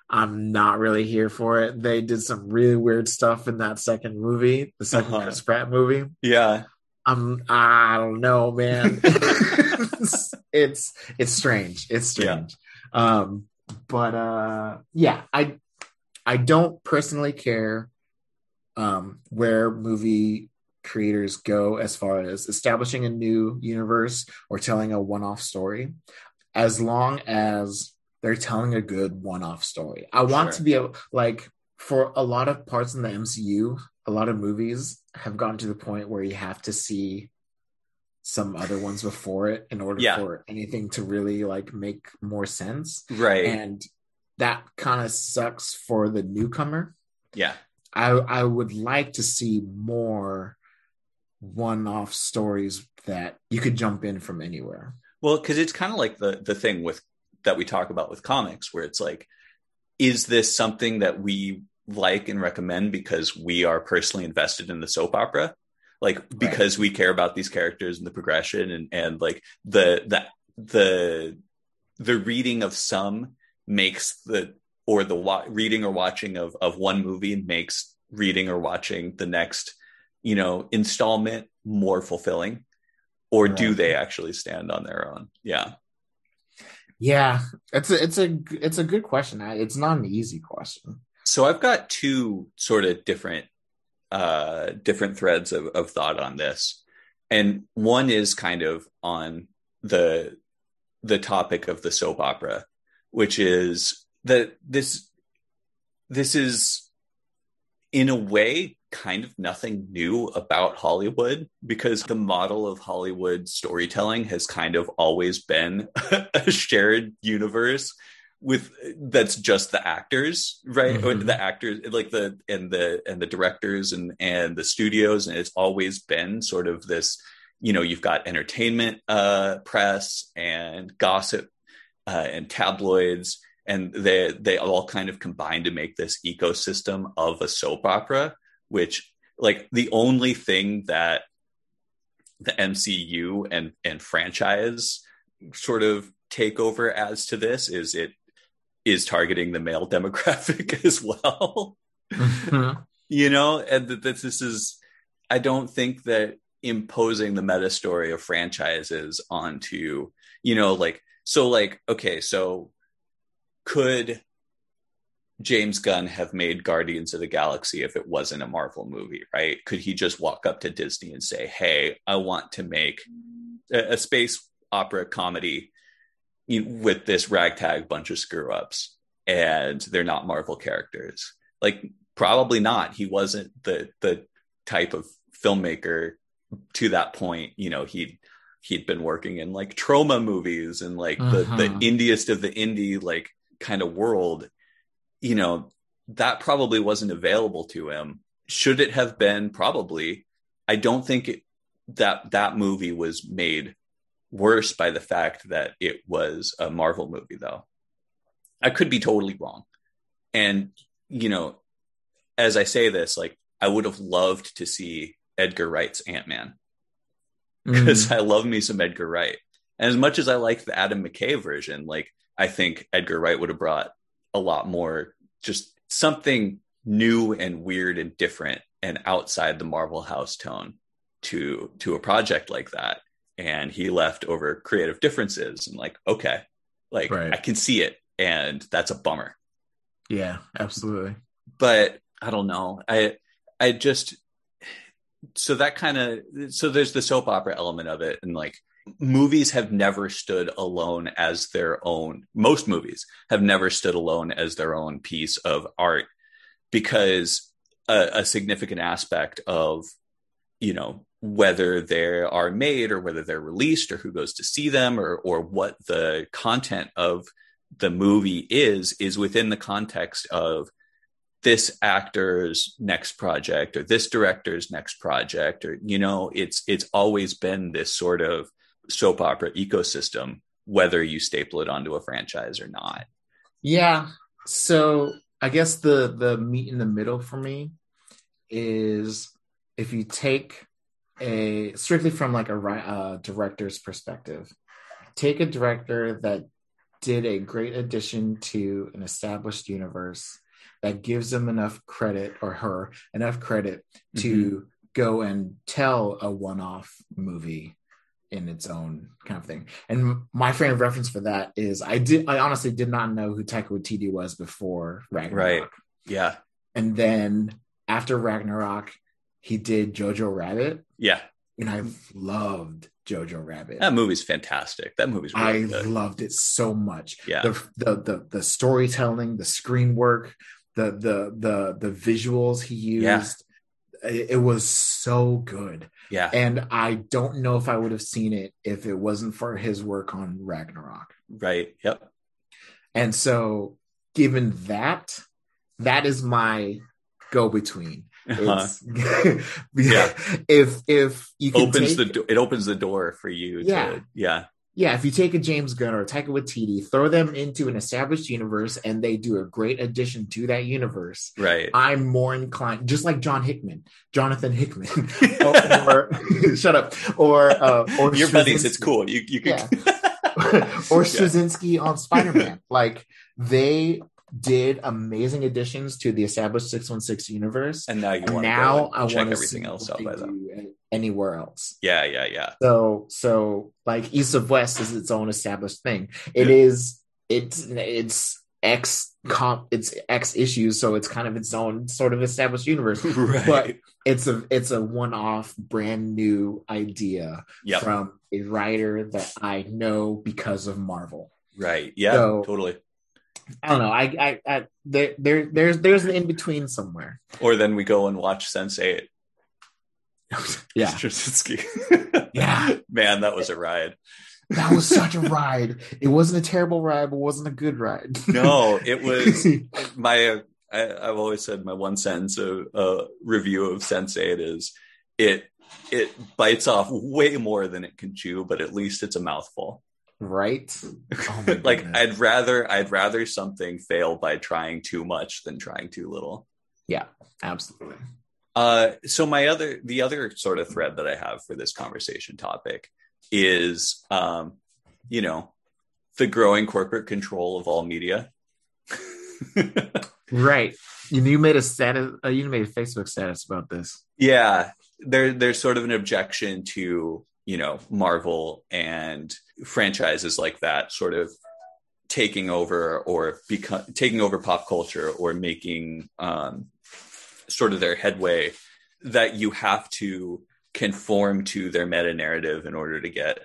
I'm not really here for it. They did some really weird stuff in that second movie, the 2nd Uh-huh. Chris Pratt movie. yeah I'm I don't know, man. it's, it's it's strange. It's strange. Um but uh yeah, I I don't personally care um where movie creators go as far as establishing a new universe or telling a one-off story as long as they're telling a good one-off story i want Sure. to be able like for a lot of parts in the mcu a lot of movies have gotten to the point where you have to see some other ones before it in order Yeah. for anything to really like make more sense. Right. And that kind of sucks for the newcomer. Yeah. I I would like to see more one-off stories that you could jump in from anywhere. Well, because it's kind of like the the thing with that we talk about with comics, where it's like, is this something that we like and recommend because we are personally invested in the soap opera, like because we care about these characters and the progression and and like the the the the reading of some makes the or the wa- reading or watching of of one movie makes reading or watching the next you know installment more fulfilling or do they actually stand on their own? Yeah. Yeah, it's a it's a it's a good question. It's not an easy question. so i've got two sort of different uh different threads of, of thought on this. And one is kind of on the the topic of the soap opera which is that this this is in a way kind of nothing new about hollywood because the model of hollywood storytelling has kind of always been a shared universe with that's just the actors right Mhm. the actors like the and the and the directors and and the studios and it's always been sort of this you know you've got entertainment uh press and gossip uh, and tabloids and they they all kind of combine to make this ecosystem of a soap opera which like the only thing that the MCU and and franchise sort of takeover as to this is it is targeting the male demographic as well. Mm-hmm. You know and that this, is i don't think that imposing the meta story of franchises onto you know like so like okay so could james gunn have made guardians of the galaxy if it wasn't a marvel movie right? Could he just walk up to disney and say hey i want to make a, a space opera comedy with this ragtag bunch of screw ups and they're not marvel characters. Like probably not. He wasn't the the type of filmmaker to that point you know he he'd been working in like trauma movies and like the the Mhm. indiest of the indie like kind of world. You know that probably wasn't available to him. Should it have been? Probably. I don't think it, that that movie was made worse by the fact that it was a marvel movie though i could be totally wrong and you know as i say this like i would have loved to see edgar wright's ant-man mm. because I love me some Edgar Wright. And as much as I like the Adam McKay version, like I think Edgar Wright would have brought a lot more just something new and weird and different and outside the Marvel house tone to to a project like that. And he left over creative differences and like, okay, like Right. I can see it. And that's a bummer yeah, absolutely. but I don't know. I I just so that kind of so there's the soap opera element of it and like movies have never stood alone as their own most movies have never stood alone as their own piece of art because a, a significant aspect of you know whether they are made or whether they're released or who goes to see them or or what the content of the movie is is within the context of this actor's next project or this director's next project or you know it's it's always been this sort of soap opera ecosystem whether you staple it onto a franchise or not Yeah. So I guess the the meat in the middle for me is if you take a strictly from like a uh, director's perspective, take a director that did a great addition to an established universe that gives them enough credit or her enough credit to go and tell a one-off movie in its own kind of thing. And my frame of reference for that is I did I honestly did not know who Taika Waititi was before Ragnarok. Right. yeah And then after Ragnarok, he did Jojo Rabbit, Yeah, and I loved Jojo Rabbit. that movie's fantastic. That movie's really I good. loved it so much. Yeah. The, the the the storytelling, the screen work, the the the the visuals he used. Yeah. It, it was so good. Yeah, And I don't know if I would have seen it if it wasn't for his work on Ragnarok. right. Yep. And so given that, that is my go between. Uh-huh. yeah. If if you can opens take- the it opens the door for you Yeah. to yeah. yeah, if you take a James Gunn or a Taika Waititi, throw them into an established universe, and they do a great addition to that universe, right. I'm more inclined, just like John Hickman, Jonathan Hickman, or, shut up, or uh, or your buddies it's cool. You you can or Straczynski on Spider Man. like they did amazing additions to the established six one six universe, and now you and want now to I want everything else out by them anywhere else. yeah yeah yeah So so like East of West is its own established thing. It Yeah. is it's it's X comp it's X issues, so it's kind of its own sort of established universe. right But it's a it's a one off brand new idea yep from a writer that I know because of Marvel. right yeah So- totally I don't know. I I, I there there there's there's an in between somewhere. or then we go and watch Sense8 Yeah. Straczynski. Yeah. man that was a ride That was such a ride. It wasn't a terrible ride, but it wasn't a good ride. no it was my I, I've always said my one sentence of uh, review of Sense8 is it it bites off way more than it can chew, but at least it's a mouthful. Right? Oh like. I'd rather I'd rather something fail by trying too much than trying too little. Yeah, absolutely. Uh, so my other the other sort of thread that I have for this conversation topic is um, you know the growing corporate control of all media. Right. You, you made a status. Uh, you made a Facebook status about this. yeah there there's sort of an objection to you know marvel and franchises like that sort of taking over or taking over pop culture or making um sort of their headway that you have to conform to their meta narrative in order to get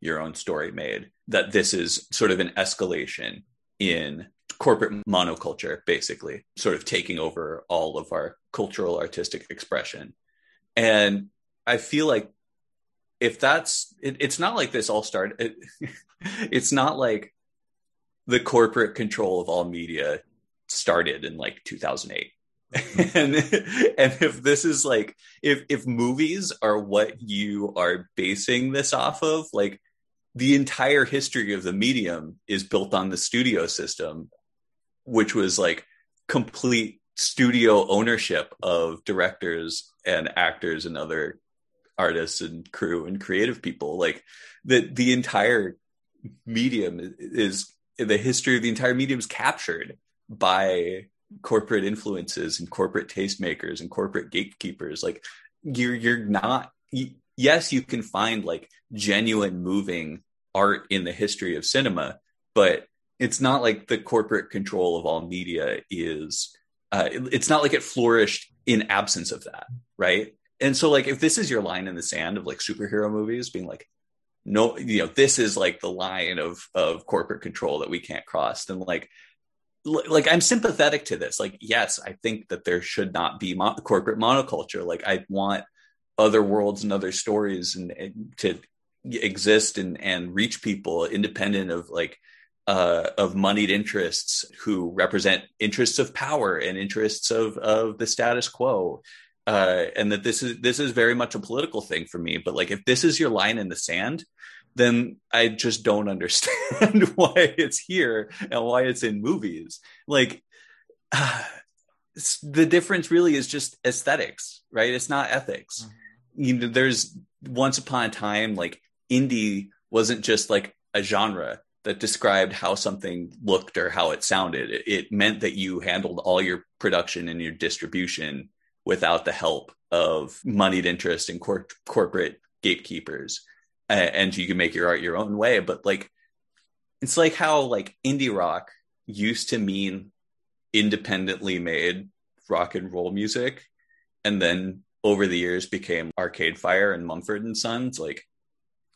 your own story made that this is sort of an escalation in corporate monoculture basically sort of taking over all of our cultural artistic expression. And i feel like if that's it, it's not like this all started it, it's not like the corporate control of all media started in like 2008 and and if this is like if if movies are what you are basing this off of like the entire history of the medium is built on the studio system which was like complete studio ownership of directors and actors and other artists and crew and creative people like the the entire medium is the history of the entire medium is captured by corporate influences and corporate tastemakers and corporate gatekeepers. Like you're you're not yes you can find like genuine moving art in the history of cinema but it's not like the corporate control of all media is uh, it's not like it flourished in absence of that right and so like if this is your line in the sand of like superhero movies being like no you know this is like the line of of corporate control that we can't cross then like l- like i'm sympathetic to this. Like yes i think that there should not be mo- corporate monoculture. Like i want other worlds and other stories and, and to exist and and reach people independent of like uh, of moneyed interests who represent interests of power and interests of of the status quo uh, and that this is this is very much a political thing for me but like if this is your line in the sand then i just don't understand why it's here and why it's in movies. Like it's- the difference really is just aesthetics right? It's not ethics. You know there's once upon a time like indie wasn't just like a genre that described how something looked or how it sounded. It, it meant that you handled all your production and your distribution without the help of moneyed interest and cor- corporate gatekeepers. And you can make your art your own way but like it's like how like indie rock used to mean independently made rock and roll music and then over the years became Arcade Fire and Mumford and Sons, like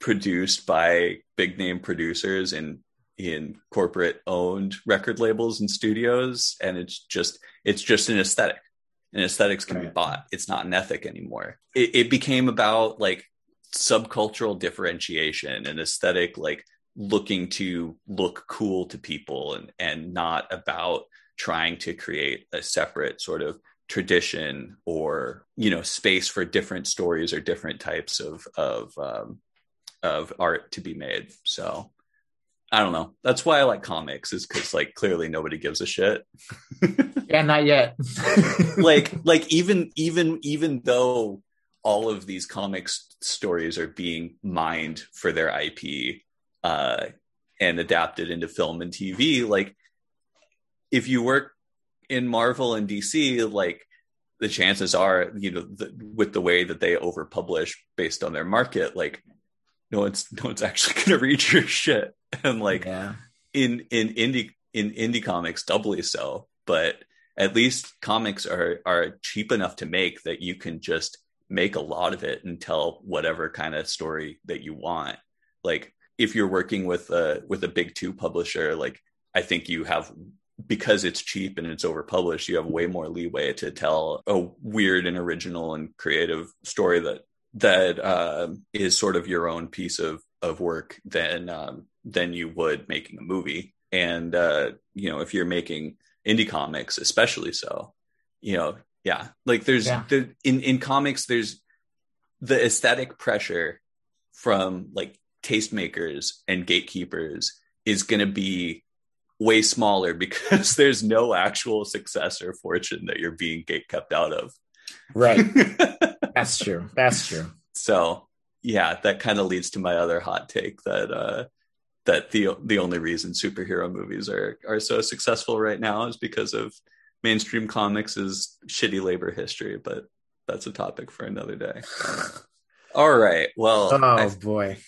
produced by big name producers and in corporate owned record labels and studios and it's just it's just an aesthetic and aesthetics can right. be bought. It's not an ethic anymore. It, it became about like subcultural differentiation and aesthetic like looking to look cool to people and and not about trying to create a separate sort of tradition or you know space for different stories or different types of of um, of art to be made. So I don't know. That's why I like comics, is because like clearly nobody gives a shit. yeah, not yet. like, like even even even though all of these comics stories are being mined for their IP uh, and adapted into film and TV, like if you work in Marvel and DC, like the chances are, you know, the, with the way that they overpublish based on their market, like no one's no one's actually going to read your shit. And like yeah. in in indie in indie comics, doubly so. But at least comics are are cheap enough to make that you can just make a lot of it and tell whatever kind of story that you want. Like if you're working with a with a big two publisher, like I think you have because it's cheap and it's overpublished, you have way more leeway to tell a weird and original and creative story that that uh, is sort of your own piece of of work than um, than you would making a movie. And uh, you know, if you're making indie comics, especially so, you know, yeah, like there's yeah. the in in comics, there's the aesthetic pressure from like tastemakers and gatekeepers is going to be way smaller because there's no actual success or fortune that you're being gate kept out of. Right. That's true. That's true. So yeah, that kind of leads to my other hot take that uh, that the the only reason superhero movies are are so successful right now is because of mainstream comics is shitty labor history, but that's a topic for another day. All right. Well, oh I, boy,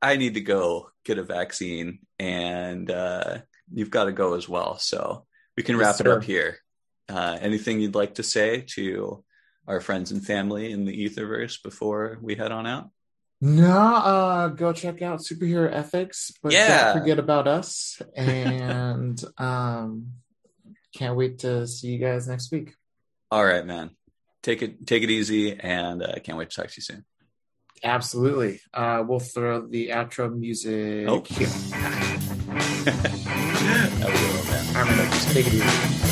I need to go get a vaccine, and uh, you've got to go as well. So we can wrap yes, it up here. Uh, anything you'd like to say to our friends and family in the Etherverse before we head on out? No, uh, go check out Superhero Ethics, but yeah. don't forget about us. And um, can't wait to see you guys next week. All right, man. Take it take it easy, and uh, can't wait to talk to you soon. Absolutely. Uh, we'll throw the outro music. Oh. Here. that was a little bit. I'm gonna just take it easy.